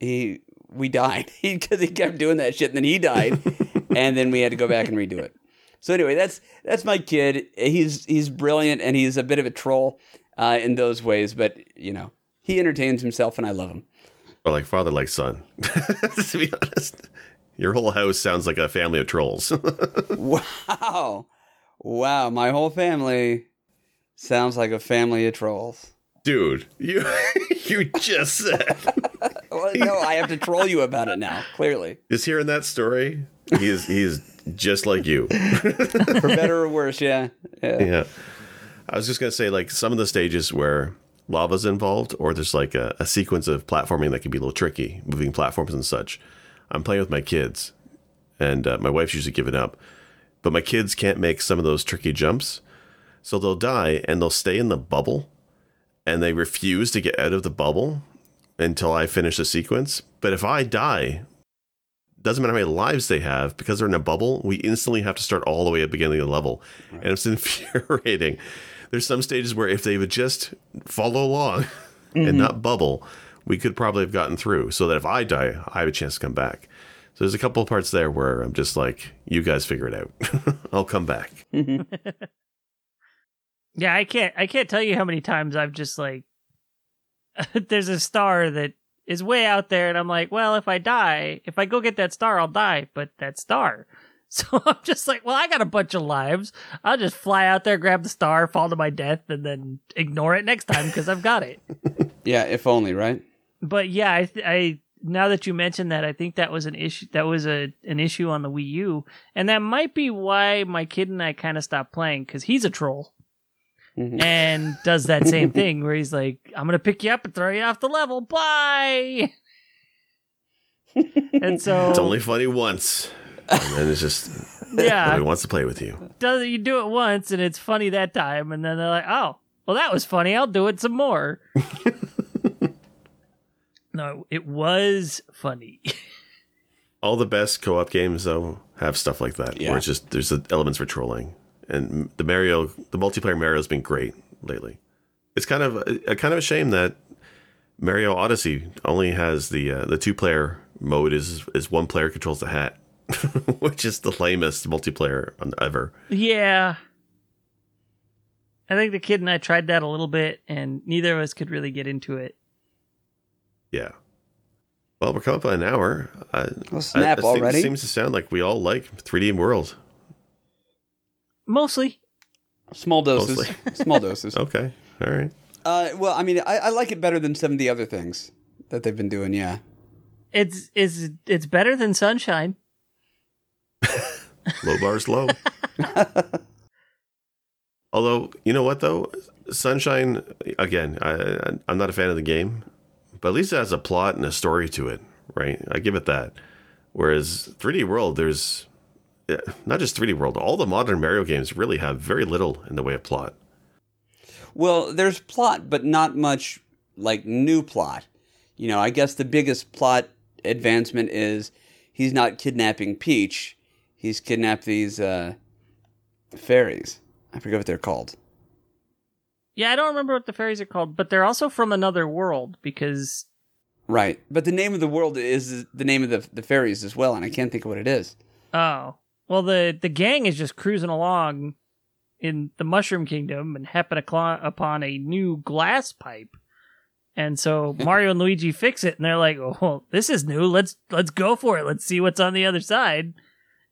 he we died because he, he kept doing that shit, and then he died, and then we had to go back and redo it. So anyway, that's that's my kid. He's he's brilliant, and he's a bit of a troll uh, in those ways, but you know, he entertains himself, and I love him. Or like father, like son. to be honest, your whole house sounds like a family of trolls. wow, wow, my whole family sounds like a family of trolls. Dude, you you just said. well, no, I have to troll you about it now. Clearly, just hearing that story, he is he is just like you, for better or worse. Yeah, yeah. Yeah. I was just gonna say, like some of the stages where lava's involved, or there's like a, a sequence of platforming that can be a little tricky, moving platforms and such. I'm playing with my kids, and uh, my wife's usually given up, but my kids can't make some of those tricky jumps, so they'll die and they'll stay in the bubble, and they refuse to get out of the bubble until I finish the sequence. But if I die, doesn't matter how many lives they have because they're in a bubble. We instantly have to start all the way at the beginning of the level, and it's infuriating. There's some stages where if they would just follow along and mm-hmm. not bubble, we could probably have gotten through. So that if I die, I have a chance to come back. So there's a couple of parts there where I'm just like, you guys figure it out. I'll come back. Yeah, I can't I can't tell you how many times I've just like there's a star that is way out there and I'm like, well, if I die, if I go get that star, I'll die, but that star. So I'm just like, well, I got a bunch of lives. I'll just fly out there, grab the star, fall to my death, and then ignore it next time because I've got it. Yeah, if only, right? But yeah, I, th- I now that you mentioned that, I think that was an issue. That was a an issue on the Wii U, and that might be why my kid and I kind of stopped playing because he's a troll Mhm. and does that same thing where he's like, "I'm gonna pick you up and throw you off the level. Bye." and so It's only funny once, and then it's just yeah, nobody wants to play with you. does you do it once and it's funny that time, and then they're like, "Oh, well, that was funny. I'll do it some more." no, it was funny. All the best co-op games though have stuff like that Yeah. where it's just there's the elements for trolling, and the Mario, the multiplayer Mario's been great lately. It's kind of a, a kind of a shame that Mario Odyssey only has the uh, the two player mode is is one player controls the hat, which is the lamest multiplayer on- ever. Yeah. I think the kid and I tried that a little bit, and neither of us could really get into it. Yeah. Well, we're coming up on an hour. Uh, Well, snap I, I think already. It seems to sound like we all like 3D World. Mostly. Small doses. Mostly. Small doses. Okay. All right. Uh, well, I mean, I, I like it better than some of the other things that they've been doing. Yeah. It's it's it's better than Sunshine. Low bars low. Although, you know what though? Sunshine, again, I, I'm not a fan of the game, but at least it has a plot and a story to it, right? I give it that. Whereas 3D World, there's yeah, not just 3D World, all the modern Mario games really have very little in the way of plot. Well, there's plot, but not much like new plot. You know, I guess the biggest plot advancement is he's not kidnapping Peach. He's kidnapped these uh, fairies. I forget what they're called. Yeah, I don't remember what the fairies are called, but they're also from another world because Right. But the name of the world is the name of the, the fairies as well, and I can't think of what it is. oh well the the gang is just cruising along in the Mushroom Kingdom and happen upon a new glass pipe. And so Mario and Luigi fix it, and they're like, "Oh, well, this is new. Let's let's go for it. Let's see what's on the other side."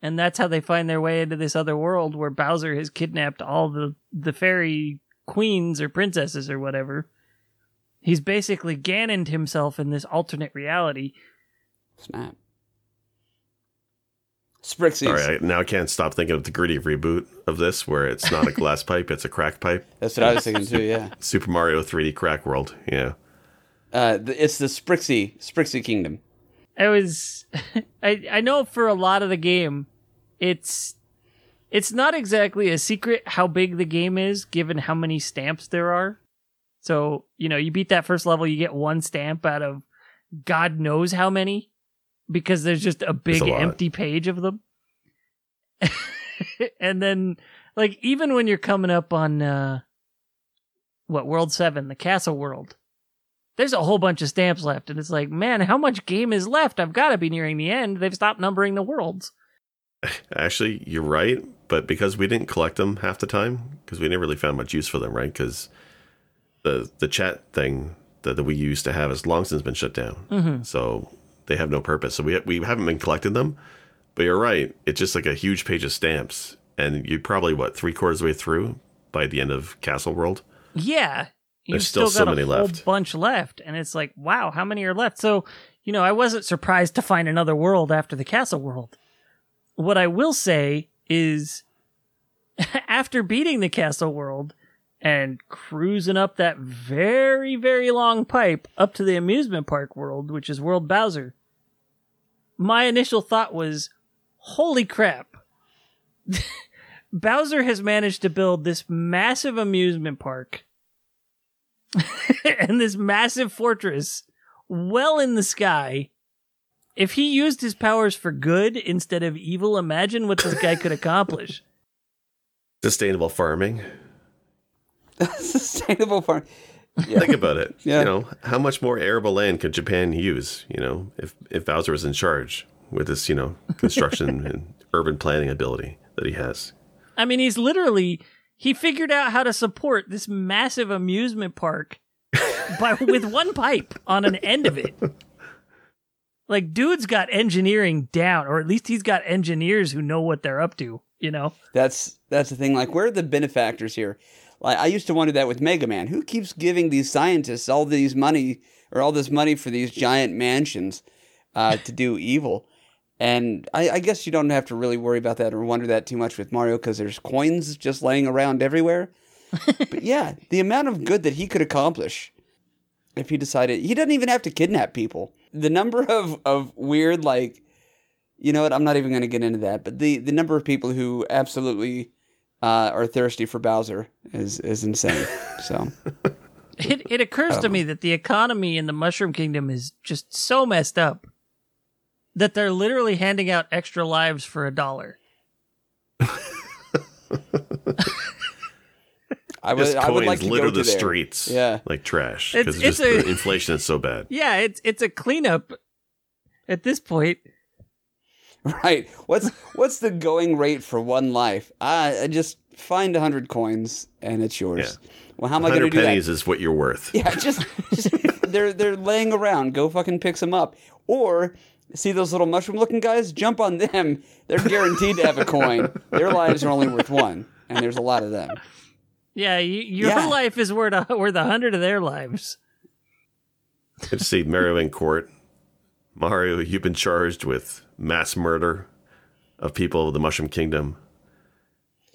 And that's how they find their way into this other world where Bowser has kidnapped all the the fairy queens or princesses or whatever. He's basically Ganoned himself in this alternate reality. Snap. Sprixies. All right, now I can't stop thinking of the gritty reboot of this, where it's not a glass pipe, it's a crack pipe. That's what I was thinking too, yeah. Super Mario 3D Crack World. Yeah. Uh, it's the Sprixie, Sprixie Kingdom. I was I I know for a lot of the game it's it's not exactly a secret how big the game is given how many stamps there are. So, you know, you beat that first level, you get one stamp out of God knows how many because there's just a big a empty page of them. and then like even when you're coming up on uh what World 7, the Castle World, there's a whole bunch of stamps left and it's like man how much game is left i've got to be nearing the end they've stopped numbering the worlds Actually, you're right, but because we didn't collect them half the time, because we never really found much use for them, right? Because the the chat thing that, that we used to have has long since been shut down, Mhm. so they have no purpose. So we we haven't been collecting them. But you're right; it's just like a huge page of stamps, and you're probably what three quarters of the way through by the end of Castle World. yeah There's still got so a many whole left. bunch left and it's like wow how many are left so you know i wasn't surprised to find another world after the castle world what i will say is after beating the castle world and cruising up that very very long pipe up to the amusement park world which is world bowser my initial thought was, holy crap. Bowser has managed to build this massive amusement park and this massive fortress well in the sky. If he used his powers for good instead of evil, imagine what this guy could accomplish. Sustainable farming. Sustainable farm. Think about it. Yeah. You know, how much more arable land could Japan use, you know, if, if Bowser was in charge with this, you know, construction and urban planning ability that he has? I mean, he's literally he figured out how to support this massive amusement park by with one pipe on an end of it. Like, dude's got engineering down, or at least he's got engineers who know what they're up to. You know, That's that's the thing. Like, where are the benefactors here? Like, I used to wonder that with Mega Man. Who keeps giving these scientists all these money or all this money for these giant mansions uh, to do evil? And I, I guess you don't have to really worry about that or wonder that too much with Mario because there's coins just laying around everywhere. but yeah, the amount of good that he could accomplish if he decided he doesn't even have to kidnap people. The number of, of weird like you know what? I'm not even going to get into that. But the, the number of people who absolutely uh, are thirsty for Bowser is is insane. So it it occurs to me that the economy in the Mushroom Kingdom is just so messed up that they're literally handing out extra lives for a dollar. I would Just I would like to litter go the to there. streets Yeah. like trash because just it's a- inflation is so bad. Yeah, it's it's a cleanup at this point. Right. What's what's the going rate for one life? I, I just find a hundred coins and it's yours. Well, how am I going to 100 do that? pennies is what you're worth. Yeah, just, just they're they're laying around. Go fucking pick some up, or see those little mushroom looking guys? Jump on them. They're guaranteed to have a coin. Their lives are only worth one, and there's a lot of them. Yeah, you, your Yeah. life is worth a, worth a hundred of their lives. Good to see Mario in court. Mario, you've been charged with mass murder of people of the Mushroom Kingdom.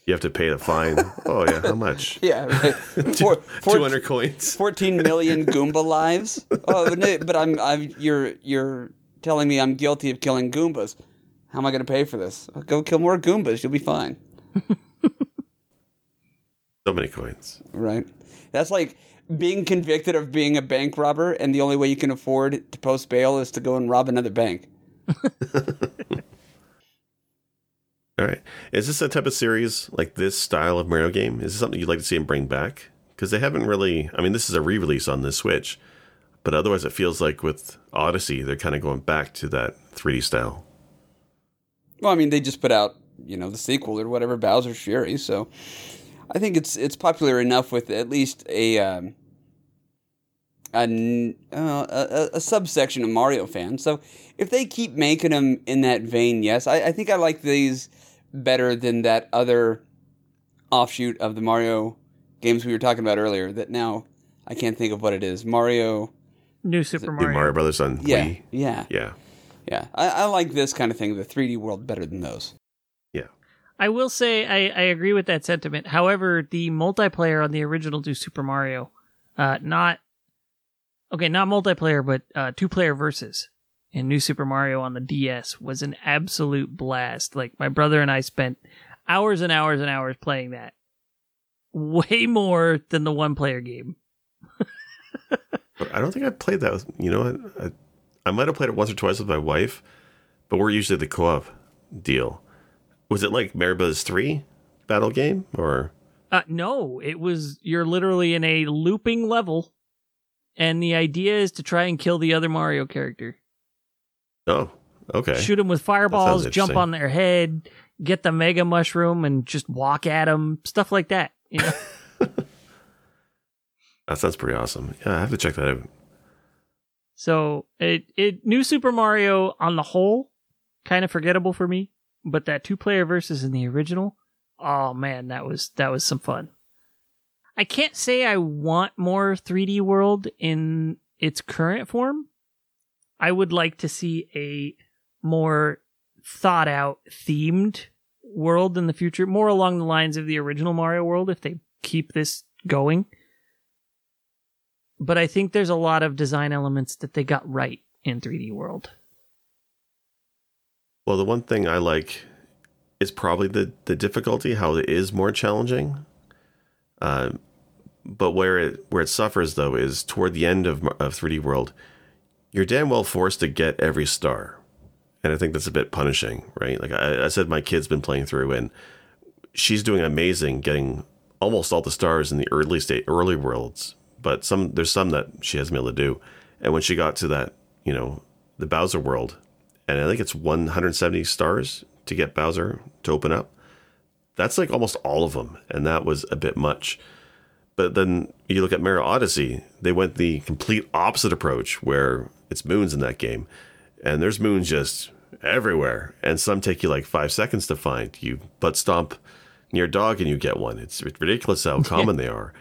You have to pay the fine. oh yeah, how much? Yeah, right. Four, four, Two hundred coins. 14 million Goomba lives. Oh, no, but I'm I'm you're you're telling me I'm guilty of killing Goombas. How am I going to pay for this? I'll Go kill more Goombas. You'll be fine. So many coins. Right. That's like being convicted of being a bank robber, and the only way you can afford to post bail is to go and rob another bank. All right. Is this a type of series like this style of Mario game? Is this something you'd like to see them bring back? Because they haven't really. I mean, this is a re-release on the Switch, but otherwise, it feels like with Odyssey, they're kind of going back to that 3D style. Well, I mean, they just put out you know the sequel or whatever, Bowser's Fury. So I think it's it's popular enough with at least a um, a, n- uh, a, a subsection of Mario fans. So if they keep making them in that vein, yes, I, I think I like these better than that other offshoot of the Mario games we were talking about earlier. That now I can't think of what it is. Mario. New Super New Mario. Mario Brothers on Yeah, Wii. yeah, Yeah. yeah. I, I like this kind of thing, the 3D world, better than those. Yeah. I will say I, I agree with that sentiment. However, the multiplayer on the original New Super Mario, uh, not okay, not multiplayer, but uh, two player versus in New Super Mario on the DS was an absolute blast. Like my brother and I spent hours and hours and hours playing that, way more than the one player game. I don't think I've played that. With, you know what? I, I might have played it once or twice with my wife, but we're usually the co-op deal. Was it like Mario Brothers 3 battle game or Uh, no, it was you're literally in a looping level, and the idea is to try and kill the other Mario character. Oh, okay. shoot them with fireballs, jump on their head, get the mega mushroom, and just walk at them, stuff like that. You know? That sounds pretty awesome. Yeah, I have to check that out. so it it new Super Mario on the whole kind of forgettable for me, but that two player versus in the original, oh man, that was that was some fun. I can't say I want more 3D World in its current form. I would like to see a more thought out themed world in the future, more along the lines of the original Mario world if they keep this going. But I think there's a lot of design elements that they got right in 3D World. Well, the one thing I like is probably the the difficulty, how it is more challenging. Uh, but where it where it suffers though is toward the end of of 3D World, you're damn well forced to get every star, and I think that's a bit punishing, right? Like I, I said, my kid's been playing through, and she's doing amazing, getting almost all the stars in the early state early worlds. But some there's some that she hasn't been able to do, and when she got to that, you know, the Bowser world, and I think it's 170 stars to get Bowser to open up. That's like almost all of them, and that was a bit much. But then you look at Mario Odyssey, they went the complete opposite approach where it's moons in that game, and there's moons just everywhere, and some take you like five seconds to find. You butt stomp near a dog and you get one. It's ridiculous how common they are.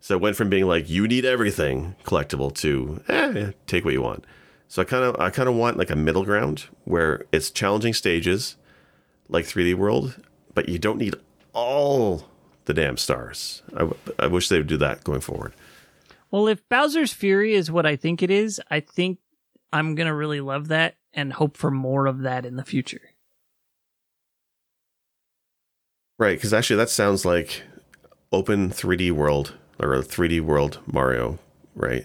So it went from being like you need everything collectible to eh, take what you want. So I kind of I kind of want like a middle ground where it's challenging stages, like 3D World, but you don't need all the damn stars. I, w- I wish they would do that going forward. Well, if Bowser's Fury is what I think it is, I think I'm gonna really love that and hope for more of that in the future. Right, because actually that sounds like open 3D world or a 3D world Mario, right?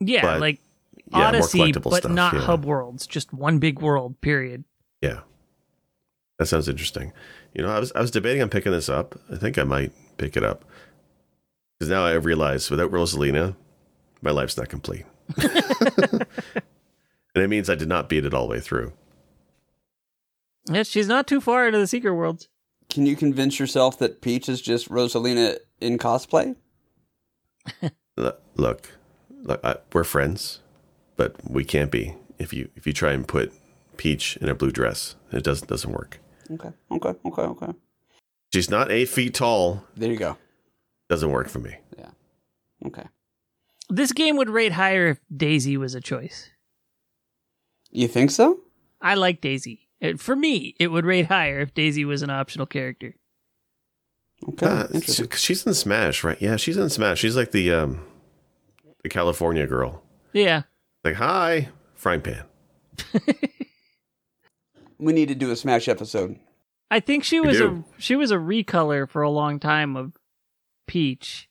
Yeah, But, like yeah, Odyssey, but stuff, not yeah. hub worlds, just one big world. Period. Yeah. That sounds interesting. You know, I was I was debating on picking this up. I think I might pick it up. Because now I realize without Rosalina, my life's not complete. and it means I did not beat it all the way through. Yes, she's not too far into the secret worlds. Can you convince yourself that Peach is just Rosalina in cosplay? Look, look, look I, we're friends, but we can't be if you if you try and put Peach in a blue dress. It doesn't doesn't work. Okay, okay, okay, okay. She's not eight feet tall. There you go. Doesn't work for me. Yeah. Okay. This game would rate higher if Daisy was a choice. You think so? I like Daisy. It, for me, it would rate higher if Daisy was an optional character. Okay. Uh, she- she's in Smash, right? Yeah, she's in Smash. She's like the um, the California girl. Yeah. Like, hi, frying pan. We need to do a Smash episode. I think she was a she was a recolor for a long time of Peach.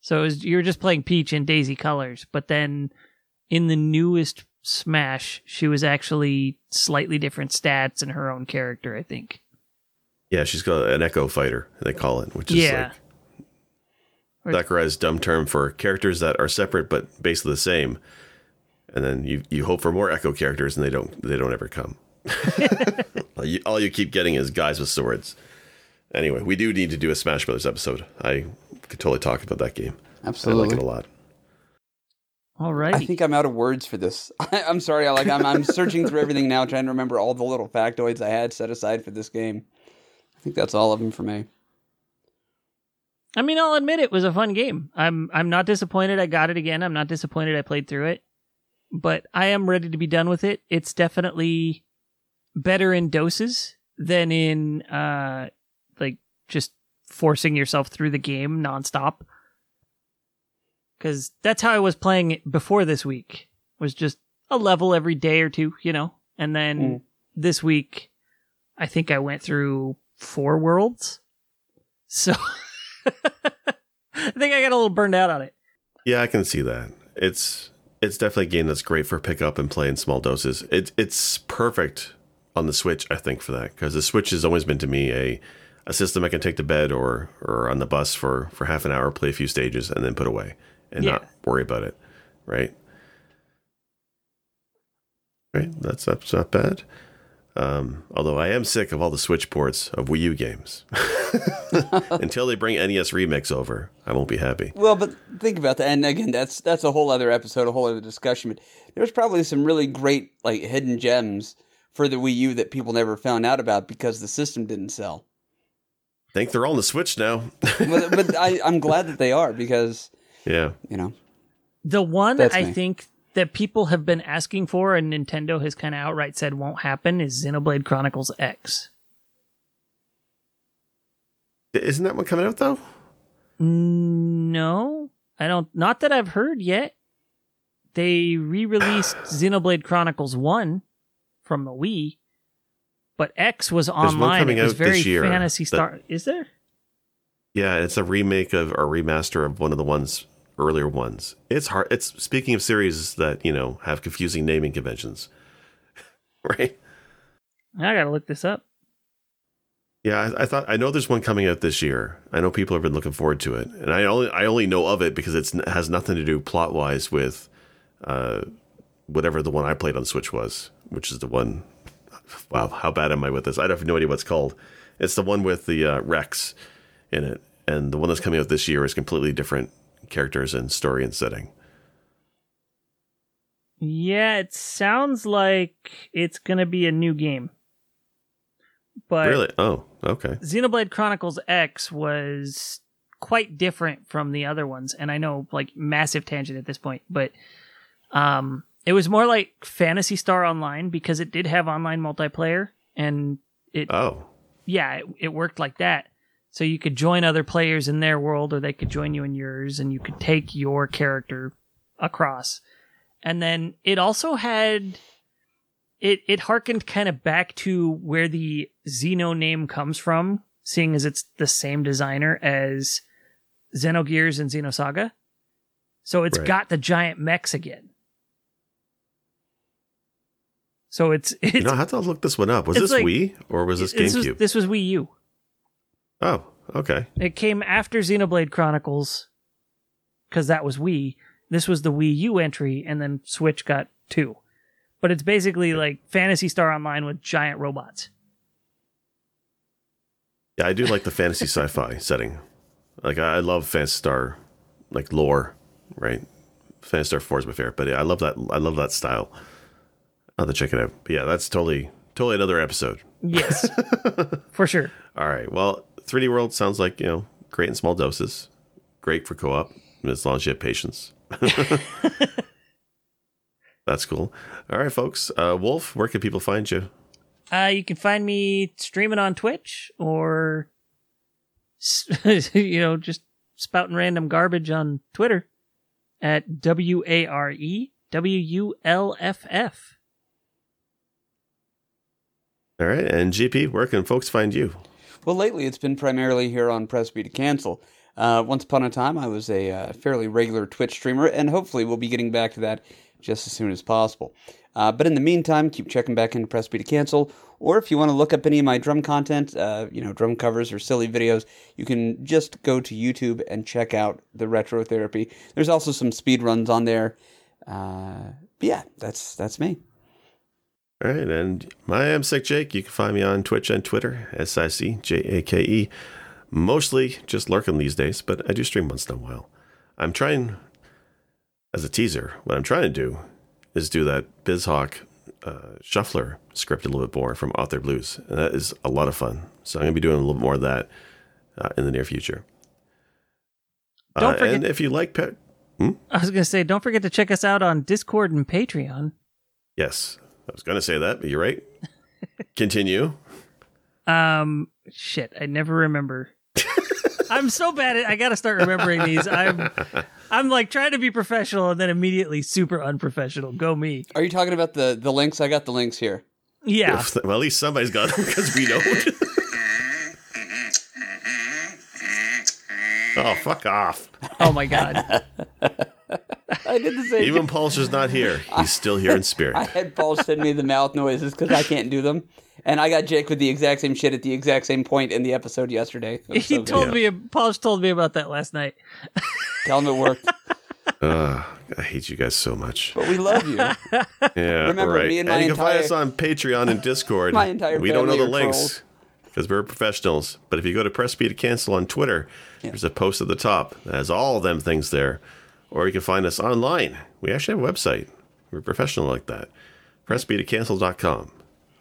So it was, you were just playing Peach in Daisy colors, but then in the newest Smash, she was actually slightly different stats and her own character, I think. Yeah, she's got an Echo Fighter. They call it, which is Yeah. like Sakurai's dumb term for characters that are separate but basically the same. And then you you hope for more Echo characters, and they don't they don't ever come. all, you, all you keep getting is guys with swords. Anyway, we do need to do a Smash Brothers episode. I could totally talk about that game. I Absolutely. like it a lot. All right. I think I'm out of words for this. I, I'm sorry. I like I'm I'm searching through everything now, trying to remember all the little factoids I had set aside for this game. I think that's all of them for me. I mean, I'll admit it was a fun game. I'm I'm not disappointed I got it again. I'm not disappointed I played through it. But I am ready to be done with it. It's definitely better in doses than in uh like just forcing yourself through the game nonstop. Cuz that's how I was playing it before this week. Was just a level every day or two, you know. And then Mm. this week I think I went through four worlds. So I think I got a little burned out on it. Yeah, I can see that. It's it's definitely a game that's great for pick up and play in small doses. It, it's perfect on the Switch, I think, for that because the Switch has always been to me a a system I can take to bed or or on the bus for for half an hour, play a few stages, and then put away and Yeah. not worry about it. Right. Right. That's that's not bad. Um, although I am sick of all the Switch ports of Wii U games. Until they bring NES Remix over, I won't be happy. Well, but think about that, and again, that's that's a whole other episode, a whole other discussion. But there's probably some really great like hidden gems for the Wii U that people never found out about because the system didn't sell. I think they're on the Switch now. but but I, I'm glad that they are because yeah. you know The one That's I me. think that people have been asking for and Nintendo has kind of outright said won't happen is Xenoblade Chronicles X. Isn't that one coming out though? No, I don't. Not that I've heard yet. They re-released Xenoblade Chronicles One from the Wii, But X was online. It was out very this year Fantasy that- Star. Is there? Yeah, it's a remake of or remaster of one of the ones earlier ones. It's hard. It's speaking of series that you know have confusing naming conventions, right? I gotta look this up. Yeah, I, I thought I know there's one coming out this year. I know people have been looking forward to it, and I only I only know of it because it's, it has nothing to do plot wise with uh, whatever the one I played on Switch was, which is the one. Wow, how bad am I with this? I have no idea what it's called. It's the one with the uh, Rex in it, and the one that's coming out this year is completely different characters and story and setting. Yeah, it sounds like it's gonna be a new game. But really? Oh, okay. Xenoblade Chronicles X was quite different from the other ones, and I know like massive tangent at this point, but um, it was more like Phantasy Star Online because it did have online multiplayer, and it Oh, yeah, it, it worked like that. So you could join other players in their world, or they could join you in yours, and you could take your character across. And then it also had it it harkened kind of back to where the Xeno name comes from, seeing as it's the same designer as Xenogears and Xenosaga. So it's Right. got the giant mechs again. So it's it's you know, I have to look this one up. Was this like- Wii or was this this was GameCube? this was Wii U. oh, okay. It came after Xenoblade Chronicles because that was Wii. This was the Wii U entry, and then Switch got two. But it's basically like Phantasy Star Online with giant robots. Yeah, I do like the fantasy sci-fi setting. Like I I love Phantasy Star, like lore, right? Phantasy Star Four is my favorite, but yeah, I love that. I love that style. I'll have to check it out. But yeah, that's totally, totally another episode. Yes, for sure. All right. Well, 3D World sounds like you know great in small doses, great for co-op as long as you have patience. that's cool. All right, folks. Uh, Wolf, where can people find you? Uh, you can find me streaming on Twitch or, you know, just spouting random garbage on Twitter at W A R E W U L F F. All right, and GP, where can folks find you? Well, lately it's been primarily here on Press B to Cancel. Uh, once upon a time, I was a uh, fairly regular Twitch streamer, and hopefully we'll be getting back to that just as soon as possible. Uh, but in the meantime, keep checking back into Press B to Cancel, or if you want to look up any of my drum content, uh, you know, drum covers or silly videos, you can just go to YouTube and check out the Retro Therapy. There's also some speed runs on there. Uh, but yeah, that's that's me. All right, and I am Sick Jake. You can find me on Twitch and Twitter, S I C J A K E. Mostly just lurking these days, but I do stream once in a while. I'm trying, as a teaser, what I'm trying to do is do that BizHawk uh, shuffler script a little bit more from authorblues, and that is a lot of fun. So I'm going to be doing a little more of that uh, in the near future. Don't Uh, forget- and if you like pet, I was going to say, don't forget to check us out on Discord and Patreon. yes, I was going to say that, but you're right. Continue. Um, shit, I never remember. I'm so bad at. I got to start remembering these. I'm, I'm like trying to be professional and then immediately super unprofessional. Go me. Are you talking about the the links? I got the links here. Yeah. Well, at least somebody's got them because we don't. oh, fuck off. Oh my god. I did the same. Even Paul's is not here. He's still here in spirit. I had Paul send me the mouth noises because I can't do them. And I got Jake with the exact same shit at the exact same point in the episode yesterday. He so good. told me. Paul told me about that last night. Tell him it worked. Ugh, I hate you guys so much. But we love you. Yeah, Remember, right. me and and my you can find us on Patreon and Discord. My entire we don't know the links because we're professionals. But if you go to Press B to Cancel on Twitter, there's a post at the top that has all them things there. Or you can find us online. We actually have a website. We're professional like that. PressBToCancel.com.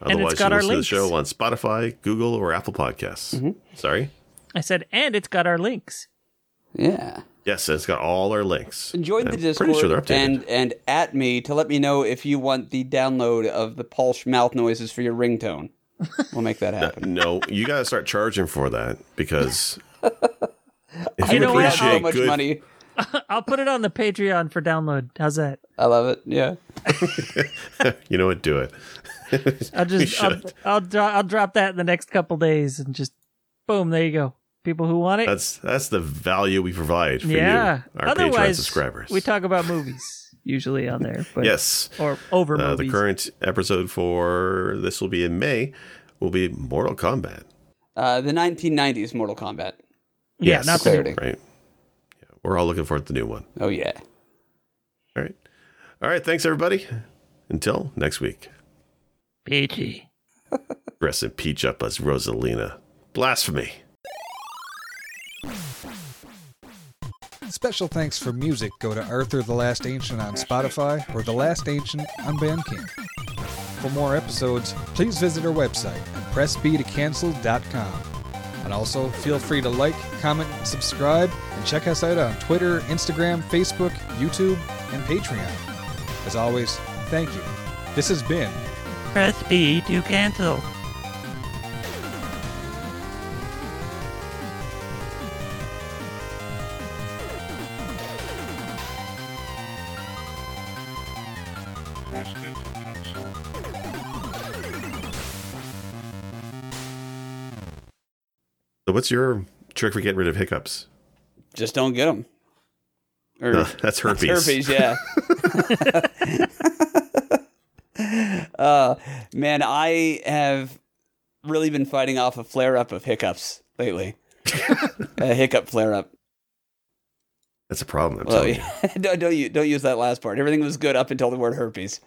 Otherwise, got you our listen to the show on Spotify, Google, or Apple Podcasts. Mm-hmm. Sorry? I said, and it's got our links. Yeah. Yes, it's got all our links. Join the I'm Discord sure and and at me to let me know if you want the download of the Paul's mouth noises for your ringtone. We'll make that happen. no, you got to start charging for that because if You you, know what? How appreciate much good, money? I'll put it on the Patreon for download. How's that? I love it. Yeah. you know what? Do it. I'll just I'll should. I'll, dro- I'll drop that in the next couple days and just boom, there you go. People who want it, That's that's the value we provide for yeah. you, our Patreon subscribers. we talk about movies usually on there, but yes. or over Uh, the current episode for this will be in May. Will be Mortal Kombat. Uh, the 1990s Mortal Kombat. yeah, Yes. not the Clarity. Right. Yeah, we're all looking forward to the new one. Oh yeah. All right. All right. Thanks, everybody. Until next week. peachy. Dress and peach up as Rosalina. Blasphemy. Special thanks for music go to Arthur the Last Ancient on Spotify or The Last Ancient on Bandcamp. For more episodes, please visit our website at pressbtocancel.com. And also, feel free to like, comment, subscribe, and check us out on Twitter, Instagram, Facebook, YouTube, and Patreon. As always, thank you. This has been Press B to cancel. What's your trick for getting rid of hiccups? Just don't get them. Or No, that's herpes. herpes, yeah. uh, man, I have really been fighting off a flare up of hiccups lately. a hiccup flare up. That's a problem. I'm Well, telling you. don't, don't, you, don't use that last part. Everything was good up until the word herpes.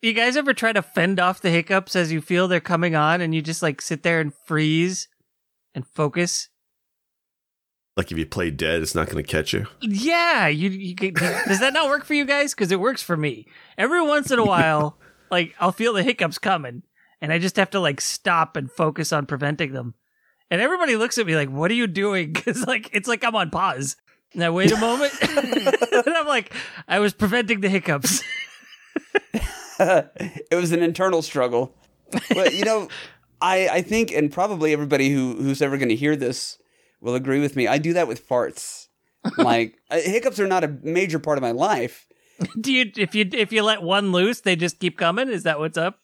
You guys ever try to fend off the hiccups as you feel they're coming on and you just like sit there and freeze and focus? Like if you play dead, it's not going to catch you. Yeah, you, you get- does that not work for you guys? Because it works for me. Every once in a while, like I'll feel the hiccups coming, and I just have to like stop and focus on preventing them. And everybody looks at me like, "What are you doing?" Because like it's like I'm on pause. And I wait a moment, and I'm like, "I was preventing the hiccups." it was an internal struggle. But you know, I I think, and probably everybody who who's ever going to hear this will agree with me. I do that with farts. Like hiccups are not a major part of my life. Do you if you if you let one loose, they just keep coming? Is that what's up?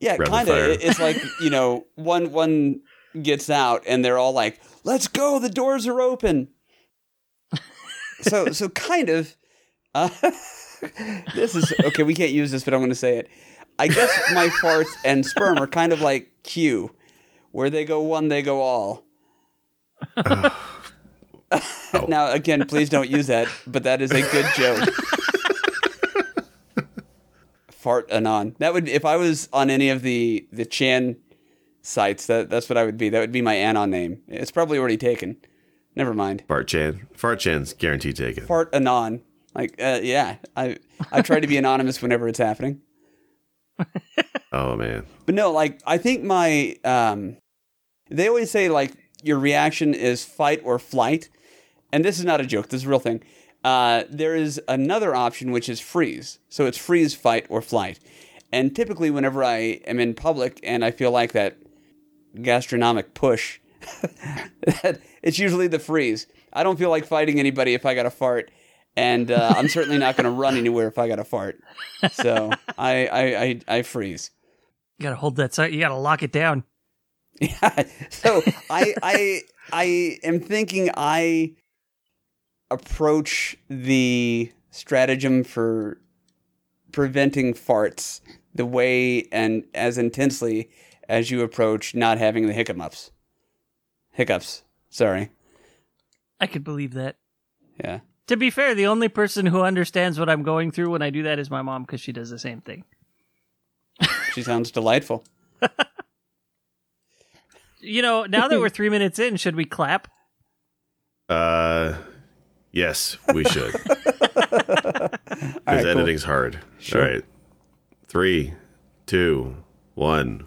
Yeah, kind of. It's like you know, one one gets out, and they're all like, "Let's go! The doors are open." so so kind of. Uh, this is okay. We can't use this, but I'm going to say it. I guess my farts and sperm are kind of like Q, where they go one, they go all. now, again, please don't use that, but that is a good joke. Fart anon. That would if I was on any of the the Chan sites. That that's what I would be. That would be my anon name. It's probably already taken. Never mind. Fart Chan. Fart Chan's guaranteed taken. Fart anon. Like uh, yeah, I I try to be anonymous whenever it's happening. Oh, man. But no, like I think my um they always say like your reaction is fight or flight. And this is not a joke, this is a real thing. Uh, there is another option which is freeze. So it's freeze, fight, or flight. And typically whenever I am in public and I feel like that gastronomic push, it's usually the freeze. I don't feel like fighting anybody if I got a fart. And uh, I'm certainly not going to run anywhere if I got a fart. So I, I, I, I freeze. You gotta hold that. side. You gotta lock it down. Yeah. So I I I am thinking I approach the stratagem for preventing farts the way and as intensely as you approach not having the hiccups. Hiccups. Sorry. I could believe that. Yeah. To be fair, the only person who understands what I'm going through when I do that is my mom because she does the same thing. She sounds delightful. You know, now that we're three minutes in, should we clap? Uh, yes, we should. Because right, cool. editing's hard. All right. Three, two, one.